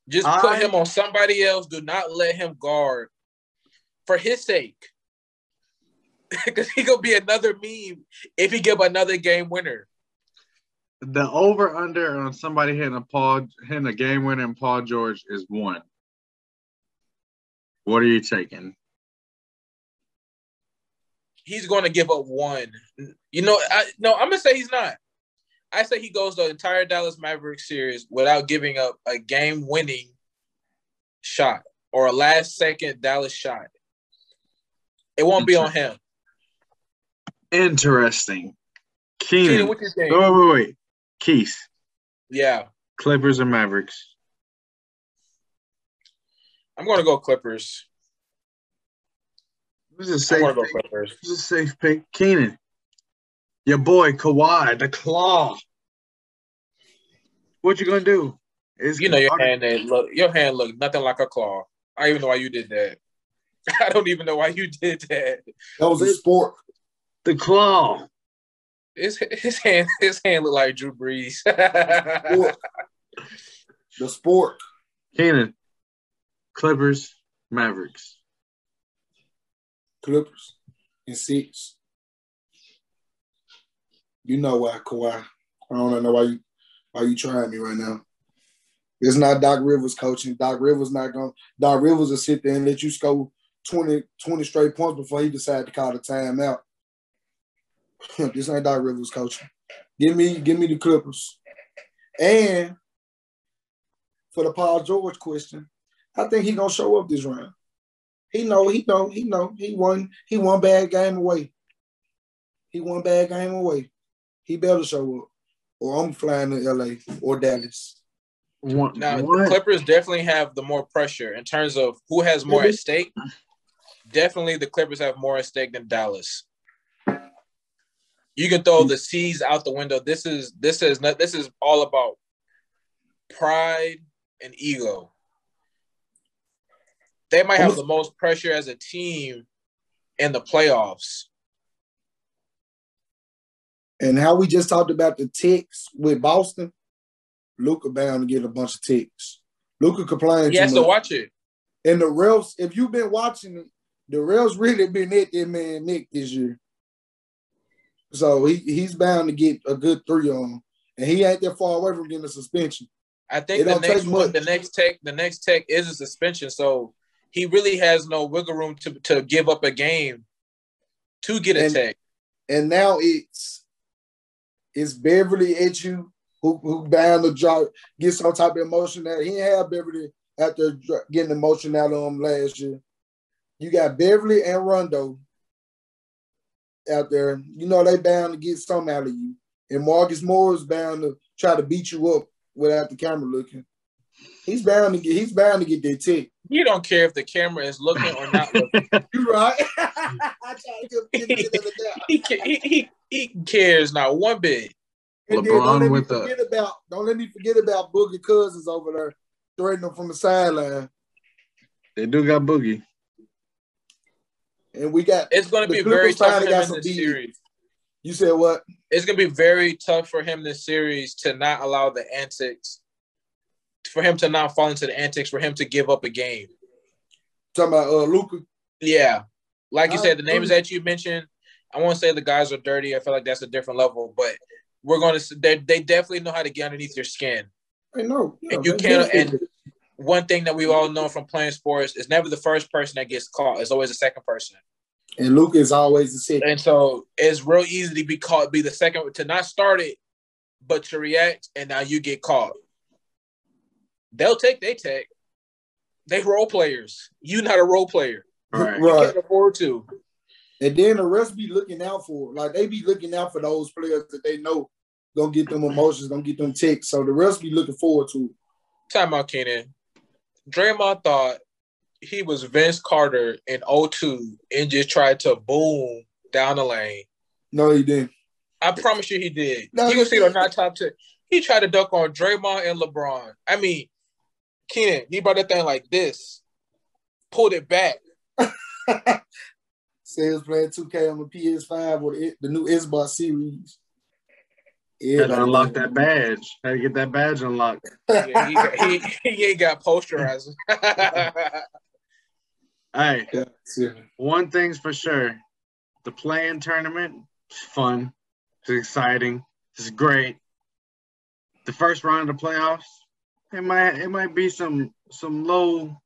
Just I, put him on somebody else. Do not let him guard for his sake. Because he gonna be another meme if he give another game winner. The over under on somebody hitting a Paul hitting a game winner and Paul George is one. What are you taking? He's going to give up one. You know, I no, I'm gonna say he's not. I say he goes the entire Dallas Mavericks series without giving up a game winning shot or a last second Dallas shot. It won't be on him. Interesting. Keenan. Keenan what you think? Wait, wait, wait. Keith. Yeah. Clippers or Mavericks? I'm going to go Clippers. This is a safe pick. Go this is a safe pick. Keenan. Your boy Kawhi, the claw. What you gonna do? Is you know your hand look your hand look nothing like a claw. I don't even know why you did that. I don't even know why you did that. That was a sport. The claw. His his hand his hand looked like Drew Brees. sport. The sport. Keenan. Clippers, Mavericks. Clippers in six. You know why, Kawhi. I don't know why you why you trying me right now. It's not Doc Rivers coaching. Doc Rivers not going. Doc Rivers will sit there and let you score 20, 20 straight points before he decide to call the timeout. this ain't Doc Rivers coaching. Give me, give me the Clippers. And for the Paul George question, I think he gonna show up this round. He know, he know, he know. He won, he won bad game away. He won bad game away. He better show up. Or I'm flying to LA or Dallas. One, now the Clippers definitely have the more pressure in terms of who has more at stake. Definitely the Clippers have more at stake than Dallas. You can throw the C's out the window. This is this is not this is all about pride and ego they might have the most pressure as a team in the playoffs. And how we just talked about the ticks with Boston, Luka bound to get a bunch of ticks. Luka complains. He has to watch it. And the refs, if you've been watching the refs really been at that man Nick this year. So he, he's bound to get a good three on. And he ain't that far away from getting a suspension. I think the next one, the next tech, the next tech is a suspension. So he really has no wiggle room to, to give up a game to get a and, tech. And now it's it's Beverley at you who who bound to drop get some type of emotion that he had Beverley after getting emotion out of him last year. You got Beverley and Rondo out there. You know they bound to get some out of you. And Marcus Morris is bound to try to beat you up without the camera looking. He's bound to get he's bound to get that tick. He don't care if the camera is looking or not looking. you right. he, he, he, he cares not one bit. And then don't let me forget the... about don't let me forget about Boogie Cousins over there threatening them from the sideline. They do got Boogie. And we got it's going to be very tough for him in this series. You said what? It's going to be very tough for him this series to not allow the antics for him to not fall into the antics, for him to give up a game. Talking about uh Luka. Yeah, like you I said, the names that you mentioned, I won't say the guys are dirty. I feel like that's a different level, but we're going to. They they definitely know how to get underneath your skin. I know. And you can't- and- One thing that we all know from playing sports is never the first person that gets caught. It's always the second person. and Luka is always the second. And so it's real easy to be caught, be the second to not start it, but to react, and now you get caught. They'll take they take. They role players. You not a role player. Right. You Right. can't afford to. And then the rest be looking out for, like they be looking out for those players that they know gonna get them emotions, gonna get them ticks. So the rest be looking forward to. it. Time out, Keenan. Draymond thought he was Vince Carter in 02 and just tried to boom down the lane. No, he didn't. I promise you he did. No, he he was sitting on didn't. not top 10. He tried to duck on Draymond and LeBron. I mean, Keenan, he brought that thing like this, pulled it back. Say he was playing 2K on the PS5 with it, the new Xbox series. Had Everybody to unlock that badge. Had to get that badge unlocked. Yeah, he, got- he, he ain't got posterizer. Hey, Yeah, one thing's for sure. The playing tournament is fun. It's exciting. It's great. The first round of the playoffs, it might it might be some some low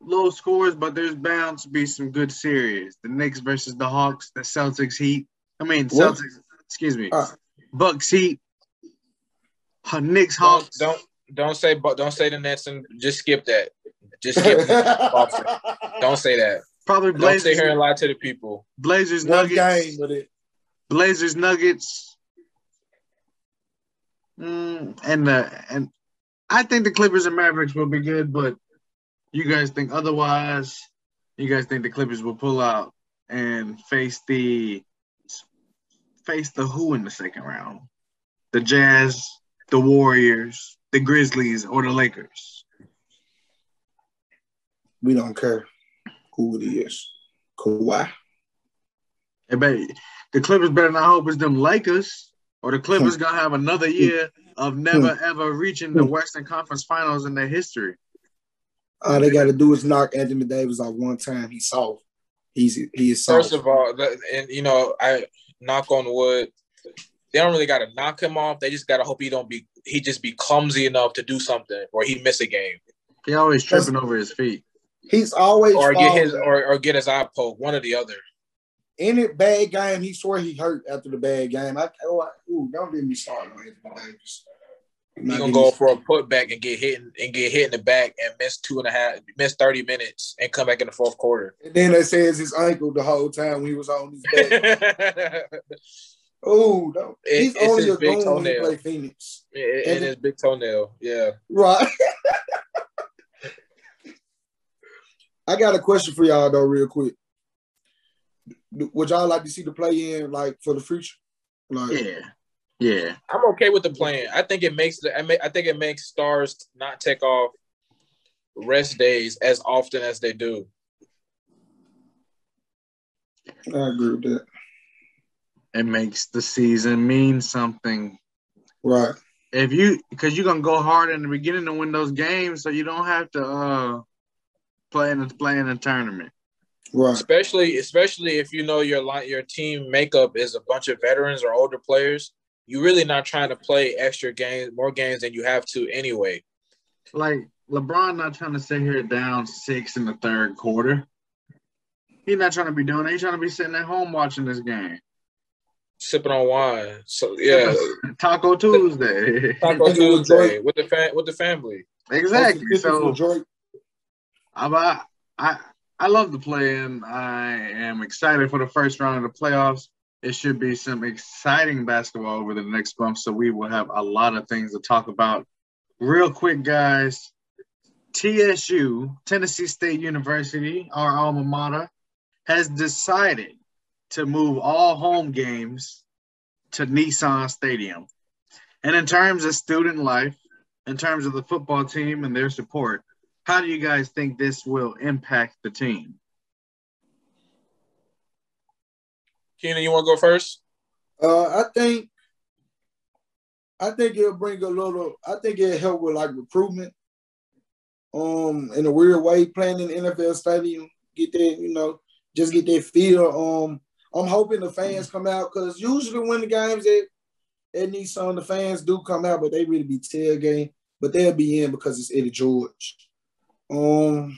low scores, but there's bound to be some good series. The Knicks versus the Hawks, the Celtics Heat. I mean What? Celtics, excuse me. Uh, Bucks Heat. Uh, Knicks don't, Hawks. don't don't say but don't say the Nets and just skip that. Just skip it. Don't say that. Probably Don't sit Blazers, here and lie to the people. Blazers One Nuggets. game with it. Blazers Nuggets. Mm, and uh, and I think the Clippers and Mavericks will be good, but you guys think otherwise. You guys think the Clippers will pull out and face the face the who in the second round? The Jazz, the Warriors, the Grizzlies, or the Lakers? We don't care who it is. Kawhi. Hey, bet the Clippers better not hope it's them Lakers, or the Clippers gonna have another year of never ever reaching the Western Conference Finals in their history. All they got to do is knock Anthony Davis off one time. He's soft. He's he is soft. First of all, and you know, I knock on wood. They don't really got to knock him off. They just got to hope he don't be he just be clumsy enough to do something or he miss a game He always tripping over his feet. He's always or get his or, or get his eye poked, one or the other. Any bad game. He swore he hurt after the bad game. I oh, I, ooh, don't get me started on Anthony Davis. He Not gonna go for a putback and get hit and get hit in the back and miss two and a half, miss thirty minutes and come back in the fourth quarter. And then they say it's his ankle the whole time he was on his back. oh, no. It- he's only his a big goon when he toenail. play Phoenix. and his big toenail. Yeah. Right. I got a question for y'all though, real quick. Would y'all like to see the play in like for the future? Like, Yeah, yeah. I'm okay with the plan. I think it makes the I, ma- I think it makes stars not take off rest days as often as they do. I agree with that. It makes the season mean something. Right. If you, because you're gonna go hard in the beginning to win those games, so you don't have to uh play in the play in the tournament. Right. Especially especially if you know your line your team makeup is a bunch of veterans or older players. You're really not trying to play extra games, more games than you have to anyway. Like LeBron, not trying to sit here down six in the third quarter. He's not trying to be doing it. He's trying to be sitting at home watching this game. Sipping on wine. So yeah. Taco Tuesday. Taco Tuesday with the fam- with the family. exactly. Most of the So Detroit- I, I I love the play in. I am excited for the first round of the playoffs. It should be some exciting basketball over the next month, so we will have a lot of things to talk about. Real quick, guys. TSU, Tennessee State University, our alma mater, has decided to move all home games to Nissan Stadium. And in terms of student life, in terms of the football team and their support, how do you guys think this will impact the team? Keenan, you want to go first? Uh, I think, I think it'll bring a little. I think it'll help with like recruitment. um in a weird way playing in the NFL stadium. Get that, you know, just get that feel. Um, I'm hoping the fans come out because usually when the games at at Nissan, the fans do come out, but they really be tailgating. But they'll be in because it's Eddie George. Um,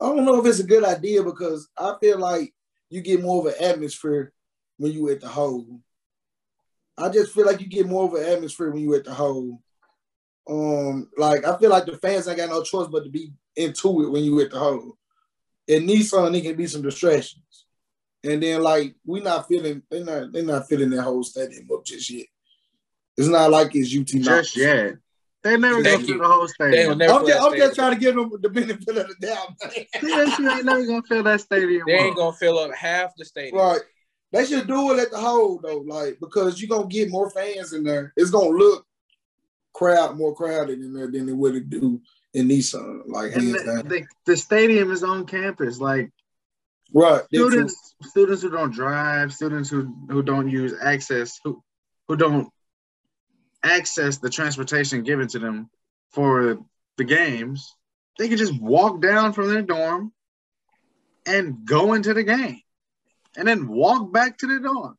I don't know if it's a good idea because I feel like you get more of an atmosphere when you at the hole. I just feel like you get more of an atmosphere when you at the hole. Um, like I feel like the fans ain't got no choice but to be into it when you at the hole. And Nissan, it can be some distractions. And then like we not feeling they're not they're not feeling that whole stadium up just yet. It's not like it's UT Just yet. They never Thank go you. through the whole stadium. never I'm just, that I'm just trying to give them the benefit of the doubt, man. TSU ain't never gonna fill that stadium. They ain't up. gonna fill up half the stadium. Right. They should do it at the hole though, like because you're gonna get more fans in there. It's gonna look crowd more crowded in there than it would do in Nissan. Like hands the, down. the, the stadium is on campus. Like Right. Students, students who don't drive, students who who don't use access, who who don't access the transportation given to them for the games, they can just walk down from their dorm and go into the game, and then walk back to the dorm.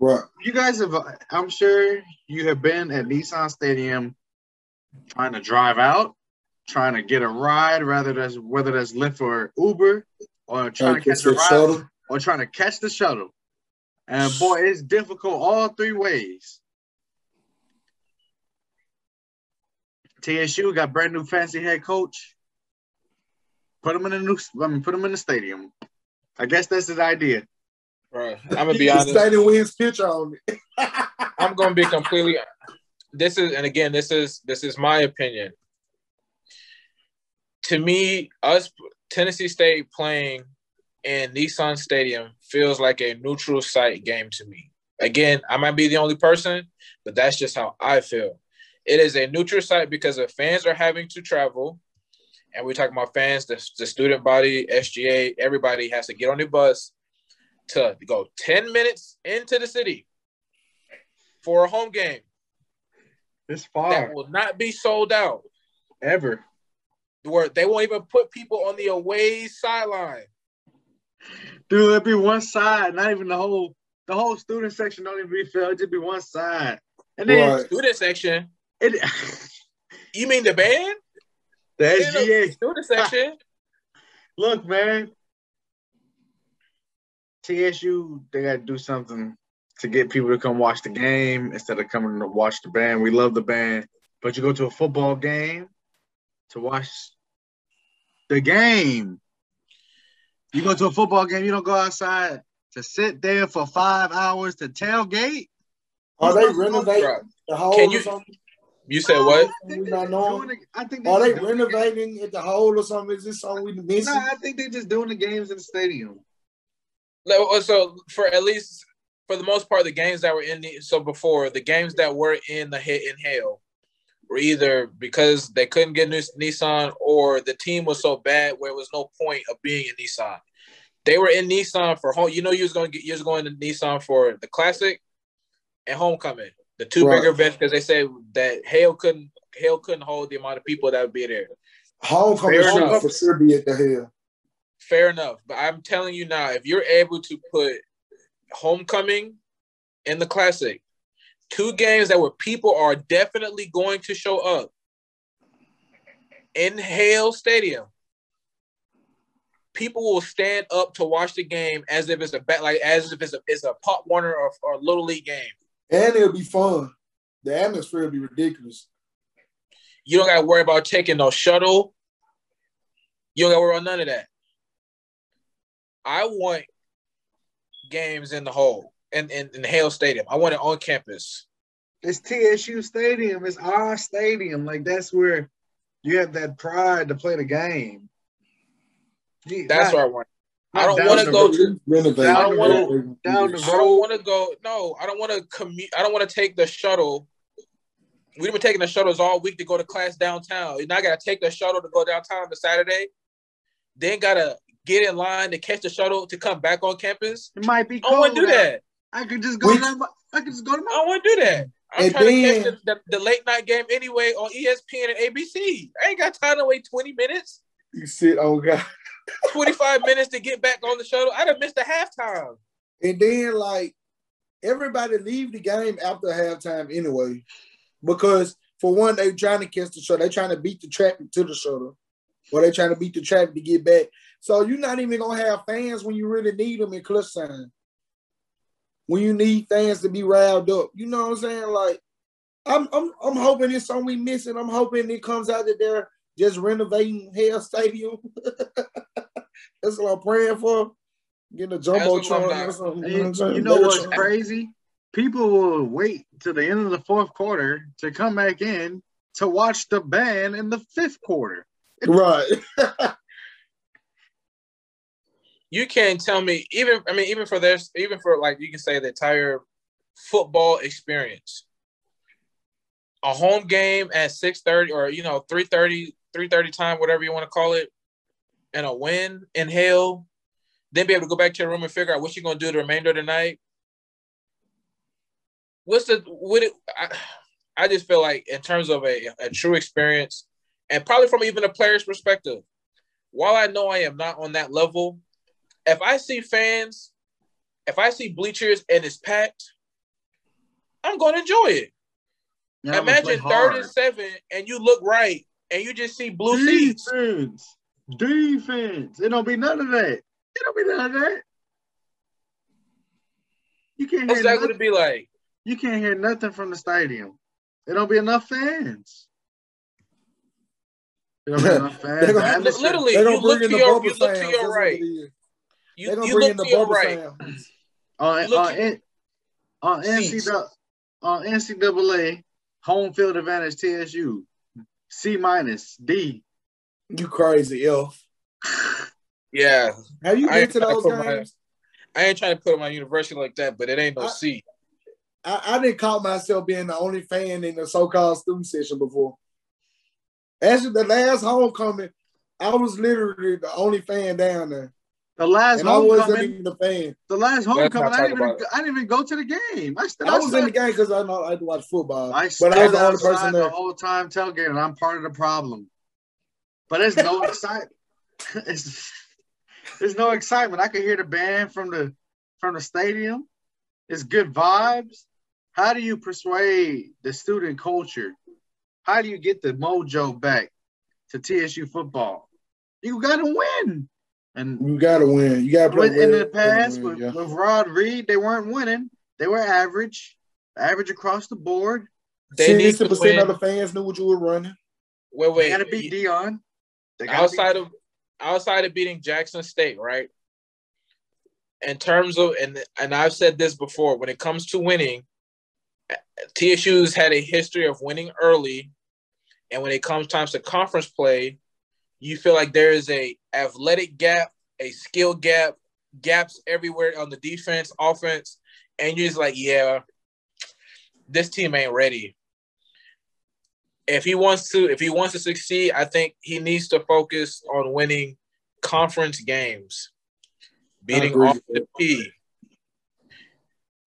Right. You guys have, I'm sure you have been at Nissan Stadium trying to drive out, trying to get a ride, rather that's whether that's Lyft or Uber, or trying to Trying to catch catch the ride, shuttle. or trying to catch the shuttle. And boy, it's difficult all three ways. TSU got brand new fancy head coach. Put him in a new, I mean, put him in the stadium. I guess that's the idea. Bro, I'm gonna be The honest. stadium wins picture on it. I'm gonna be completely. This is, and again, this is this is my opinion. To me, us Tennessee State playing in Nissan Stadium feels like a neutral site game to me. Again, I might be the only person, but that's just how I feel. It is a neutral site because the fans are having to travel, and we're talking about fans, the, the student body, SGA, everybody has to get on the bus to go 10 minutes into the city for a home game It's that will not be sold out, ever. where they won't even put people on the away sideline. Dude, it'd be one side, not even the whole the whole student section don't even be filled. It'd just be one side. And then Right. Student section, it, you mean the band? the Yeah, no, SGA. Student section. Look, man. TSU, they gotta do something to get people to come watch the game instead of coming to watch the band. We love the band, but you go to a football game to watch the game. You go to a football game, you don't go outside to sit there for five hours to tailgate. Are they renovating the hole Can you- something? You said what? I think We they're not knowing? doing I think Are they just doing renovating at the hole or something? Is this something we missing? No, I think they're just doing the games in the stadium. Uh, so for at least for the most part, the games that were in the so before the games that were in the hit and hail were either because they couldn't get Nis- Nissan or the team was so bad where it was no point of being in Nissan. They were in Nissan for home. You know, you was going to get you was going to Nissan for the classic and homecoming, the two Right. bigger events because they say that Hale couldn't Hale couldn't hold the amount of people that would be there. Homecoming should for sure be at the hill. Fair enough, but I'm telling you now, if you're able to put homecoming in the classic, two games that where people are definitely going to show up in Hale Stadium, people will stand up to watch the game as if it's a bet, like as if it's a it's a Pop Warner or, or Little League game. And it'll be fun. The atmosphere will be ridiculous. You don't got to worry about taking no shuttle. You don't got to worry about none of that. I want games in the hole in, in, in Hale Stadium. I want it on campus. It's TSU Stadium. It's our stadium. Like that's where you have that pride to play the game. That's not- where I want. I don't wanna go to- Renovate. I don't wanna- down the I don't want to go. No, I don't want to commute. I don't want to take the shuttle. We've been taking the shuttles all week to go to class downtown. And I got to take the shuttle to go downtown on Saturday. Then got to get in line to catch the shuttle to come back on campus. It might be I cold. don't want to do that. I could just go. We- to my, I could just go to I my. don't want to do that. I'm And trying then- to catch the, the, the late night game anyway on ESPN and ABC. I ain't got time to wait 20 minutes, You sit on God. 25 minutes to get back on the shuttle. I'd have missed the halftime. And then like everybody leave the game after halftime anyway. Because for one, they're trying to catch the shuttle. They're trying to beat the traffic to the shuttle. Or they're trying to beat the traffic to get back. So you're not even gonna have fans when you really need them in clutch time. When you need fans to be riled up. You know what I'm saying? Like I'm I'm I'm hoping it's something we missing. I'm hoping it comes out that they're just renovating Hale Stadium. That's what I'm praying for. Getting a As a jumbotron or something. You know what I'm saying? you know what's Megatron. crazy? People will wait to the end of the fourth quarter to come back in to watch the band in the fifth quarter. Right. You can't tell me even. I mean, even for this, even for like you can say the entire football experience. A home game at 6:30 or you know 3:30 3:30 time whatever you want to call it and a win in Hale then be able to go back to your room and figure out what you're going to do the remainder of the night. What's the what it I, I just feel like in terms of a, a true experience and probably from even a player's perspective while I know I am not on that level if I see fans if I see bleachers and it's packed I'm going to enjoy it. Yeah, I'm gonna play Imagine third and seven, and you look right, and you just see blue seats. Defense. Defense. It don't be none of that. It don't be none of that. You can't What's hear that going nothing. to be like? You can't hear nothing from the stadium. It don't be enough fans. It don't be enough fans. They're The gonna- Literally, They you gonna look bring to in the your bubble you look to your right. You, They're gonna you bring look in the to your bubble right. on on, at- on NCAA on NCAA home field advantage TSU C minus D. You crazy, L. Yeah, Have you I been ain't to trying to those put my- I ain't trying to put on my university like that, but it ain't no I- seat. I, I didn't call myself being the only fan in the so-called student session before. Actually, the last homecoming, I was literally the only fan down there, The last and I wasn't homecoming, even a fan. the last homecoming, I didn't even. I didn't even go to the game. I, st- I was in the game because I know I like to watch football, I but I was the only outside person the whole time tailgating. I'm part of the problem. But there's no excitement. it's, there's no excitement. I could hear the band from the from the stadium. It's good vibes. How do you persuade the student culture? How do you get the mojo back to TSU football? You got to win. And You gotta win. You gotta play in the past win, with, yeah. with Rod Reed, they weren't winning. They were average, average across the board. They Sixty percent of the fans knew what you were running. Wait, They got to beat Deion. They gotta outside beat- of outside of beating Jackson State, right? In terms of and and I've said this before, when it comes to winning, TSU's had a history of winning early, and when it comes times to conference play, you feel like there is a athletic gap, a skill gap, gaps everywhere on the defense, offense, and you're just like, yeah, this team ain't ready. If he wants to, if he wants to succeed, I think he needs to focus on winning conference games, beating off the P.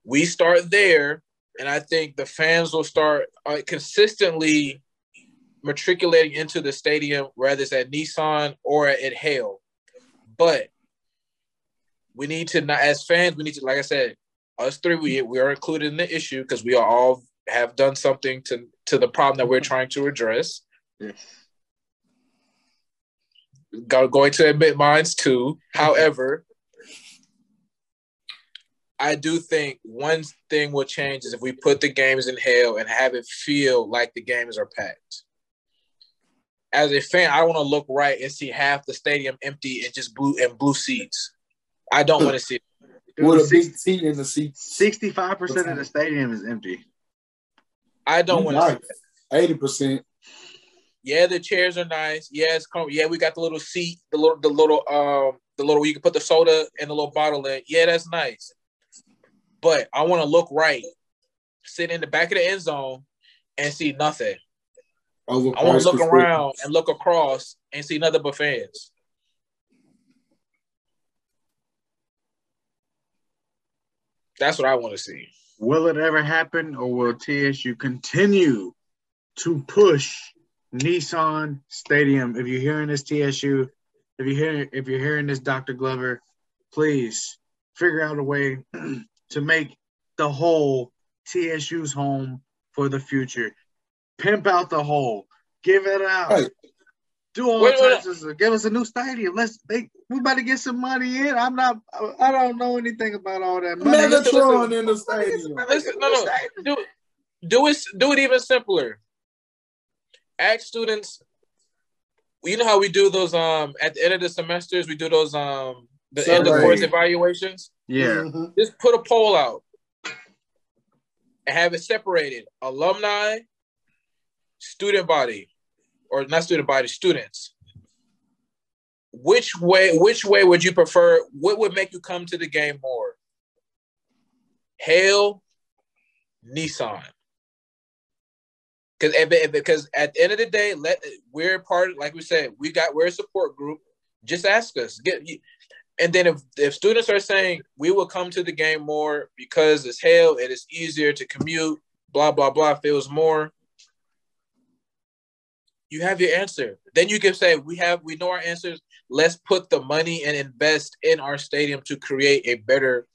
We start there, and I think the fans will start uh, consistently matriculating into the stadium, whether it's at Nissan or at Hale. But we need to not, as fans, we need to, like I said, us three, we we are included in the issue because we are all have done something to to the problem that we're mm-hmm. trying to address. Yes. Going to admit mines too. Mm-hmm. However, I do think one thing will change is if we put the games in Hale and have it feel like the games are packed. As a fan, I want to look right and see half the stadium empty and just blue and blue seats. I don't want to see. With a big seat in the seats. Sixty-five percent of the stadium is empty. I don't want to. Eighty percent. Yeah, the chairs are nice. Yeah, it's com- yeah, we got the little seat, the little the little um the little you can put the soda and the little bottle in. Yeah, that's nice. But I want to look right, sit in the back of the end zone and see nothing. I want to look around and look across and see nothing but fans. That's what I want to see. Will it ever happen, or will TSU continue to push Nissan Stadium? If you're hearing this, TSU, if you hear if you're hearing this, Dr. Glover, please figure out a way to make the whole TSU's home for the future. Pimp out the hole. Give it out. Hey. Do all Wait, wait, types of give us a new stadium. Let's they we about to get some money in. I'm not I don't know anything about all that money. Megatron in the stadium. Listen, no, no. Do, do it do it even simpler. Ask students. You know how we do those um at the end of the semesters, we do those um the end of course evaluations. Yeah. Mhm. Just put a poll out and have it separated. Alumni, student body, or not student body, students. Which way which way would you prefer? What would make you come to the game more? Hale, Nissan. Because because at the end of the day, let we're part like we said, we got we're a support group. Just ask us. Get and then if if students are saying we will come to the game more because it's hell, it is easier to commute, blah blah blah, feels more. You have your answer. Then you can say we have we know our answers. Let's put the money and invest in our stadium to create a better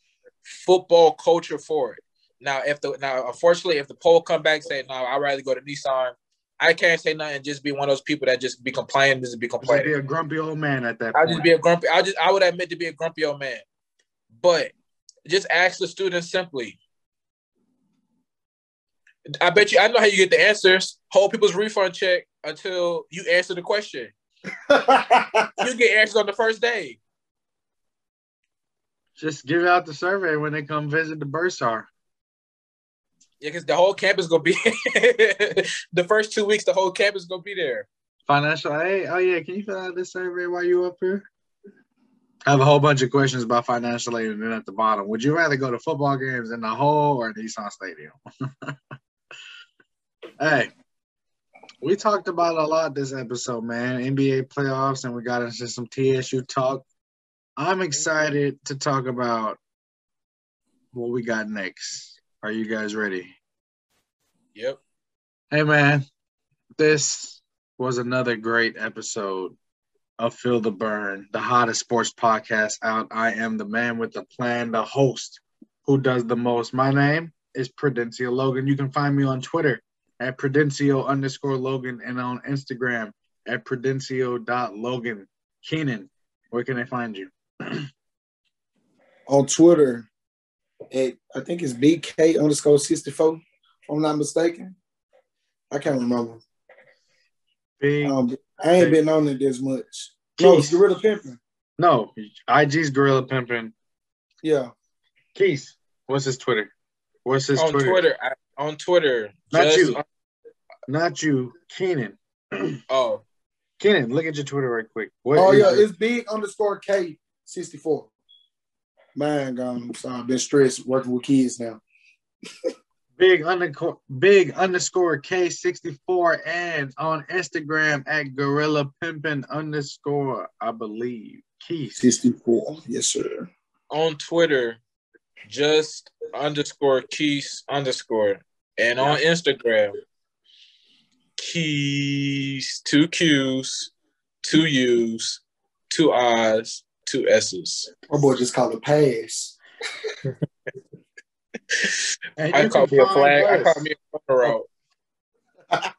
football culture for it. Now, if the now unfortunately, if the poll come back say no, I'd rather go to Nissan, I can't say nothing. Just be one of those people that just be complaining, just be Just be a grumpy old man at that I'll point. just be a grumpy. I just I would admit to be a grumpy old man, but just ask the students simply. I bet you I know how you get the answers. Hold people's refund check until you answer the question. You get answers on the first day. Just give out the survey when they come visit the bursar. Yeah, because the whole campus gonna be the first two weeks. The whole campus gonna be there. Financial aid. Oh yeah, can you fill out this survey while you up here? I have a whole bunch of questions about financial aid, and then at the bottom, would you rather go to football games in the hole or Nissan Stadium? hey, we talked about a lot this episode, man. NBA playoffs, and we got into some TSU talk. I'm excited to talk about what we got next. Are you guys ready? Yep. Hey man, this was another great episode of Feel the Burn, the hottest sports podcast out. I am the man with the plan, the host who does the most. My name is Prudencio Logan. You can find me on Twitter at Prudencio underscore Logan and on Instagram at Prudencio.Logan. Keenan, where can I find you? On Twitter, at I think it's BK underscore 64, if I'm not mistaken. I can't remember. Big Um, I ain't been on it this much. No, it's Gorilla Pimpin'. No, IG's Gorilla Pimpin'. Yeah. Keith, what's his Twitter? What's his on Twitter? Twitter. I, on Twitter. Not just- you. Not you, Keenan. Oh, Keenan, look at your Twitter right quick. What Oh is yeah, your- it's big underscore K 64. Man, gone. So I've been stressed working with kids now. big underscore big underscore K sixty four and on Instagram at Gorilla Pimpin underscore I believe. Keith. 64. Yes, sir. on Twitter, just underscore Keys underscore, and on Instagram, Keys two Q's, two U's, two I's, two S's. My boy just called it pass. I you call can me a find flag. I call me a corner route.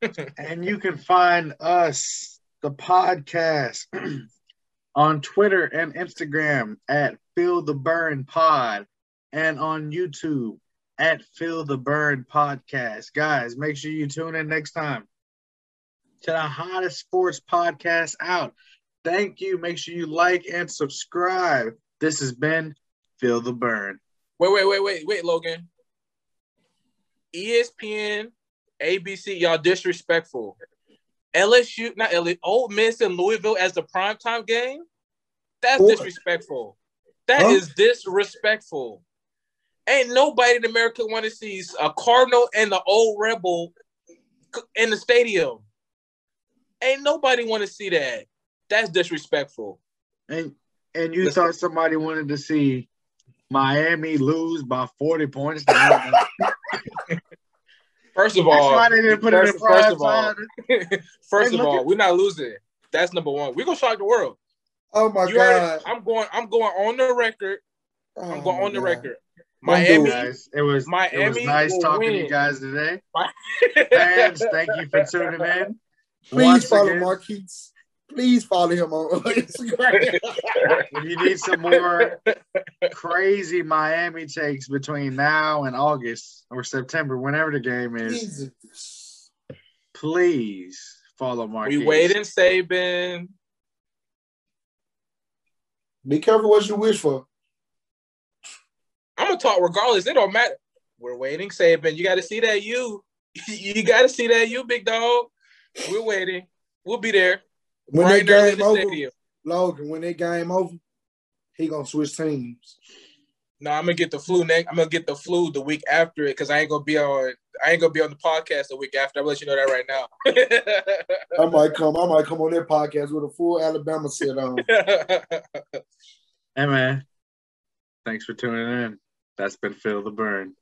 and you can find us, the podcast, on Twitter and Instagram at Feel the Burn Pod and on YouTube at Feel the Burn Podcast. Guys, make sure you tune in next time to the hottest sports podcast out. Thank you. Make sure you like and subscribe. This has been Feel the Burn. Wait, wait, wait, wait, wait, Logan. ESPN, ABC, y'all disrespectful. LSU, not LSU, Ole Miss and Louisville as the primetime game? That's disrespectful. That is disrespectful. Ain't nobody in America want to see a Cardinal and the old Rebel in the stadium. Ain't nobody want to see that. That's disrespectful. And and you Listen. thought somebody wanted to see Miami lose by 40 points. First of That's all, why they didn't put it first, in first of all, first of all, at- we're not losing. That's number one. We're gonna shock the world. Oh my you god! heard. I'm going. I'm going on the record. Oh I'm going my on the God. record. Don't do Miami. it. Guys, it was it was nice will talking to you guys today. Mi- Fans, thank you for tuning in. Please Once follow again, Marquise. Please follow him on Instagram. If you need some more crazy Miami takes between now and August or September, whenever the game is, Jesus. please follow Marquis. we wait and waiting, Saban. Be careful what you wish for. I'm gonna talk regardless. It don't matter. We're waiting, Saban. You got to see that you. You got to see that you, big dog. We're waiting. We'll be there. When right that there in game over, stadium. Logan, when they game over, he gonna switch teams. No, I'm gonna get the flu next. I'm gonna get the flu the week after it because I ain't gonna be on. I ain't gonna be on the podcast the week after. I'll let you know that right now. I might come. I might come on that podcast with a full Alabama set on. Hey man, thanks for tuning in. That's been Feel the Burn.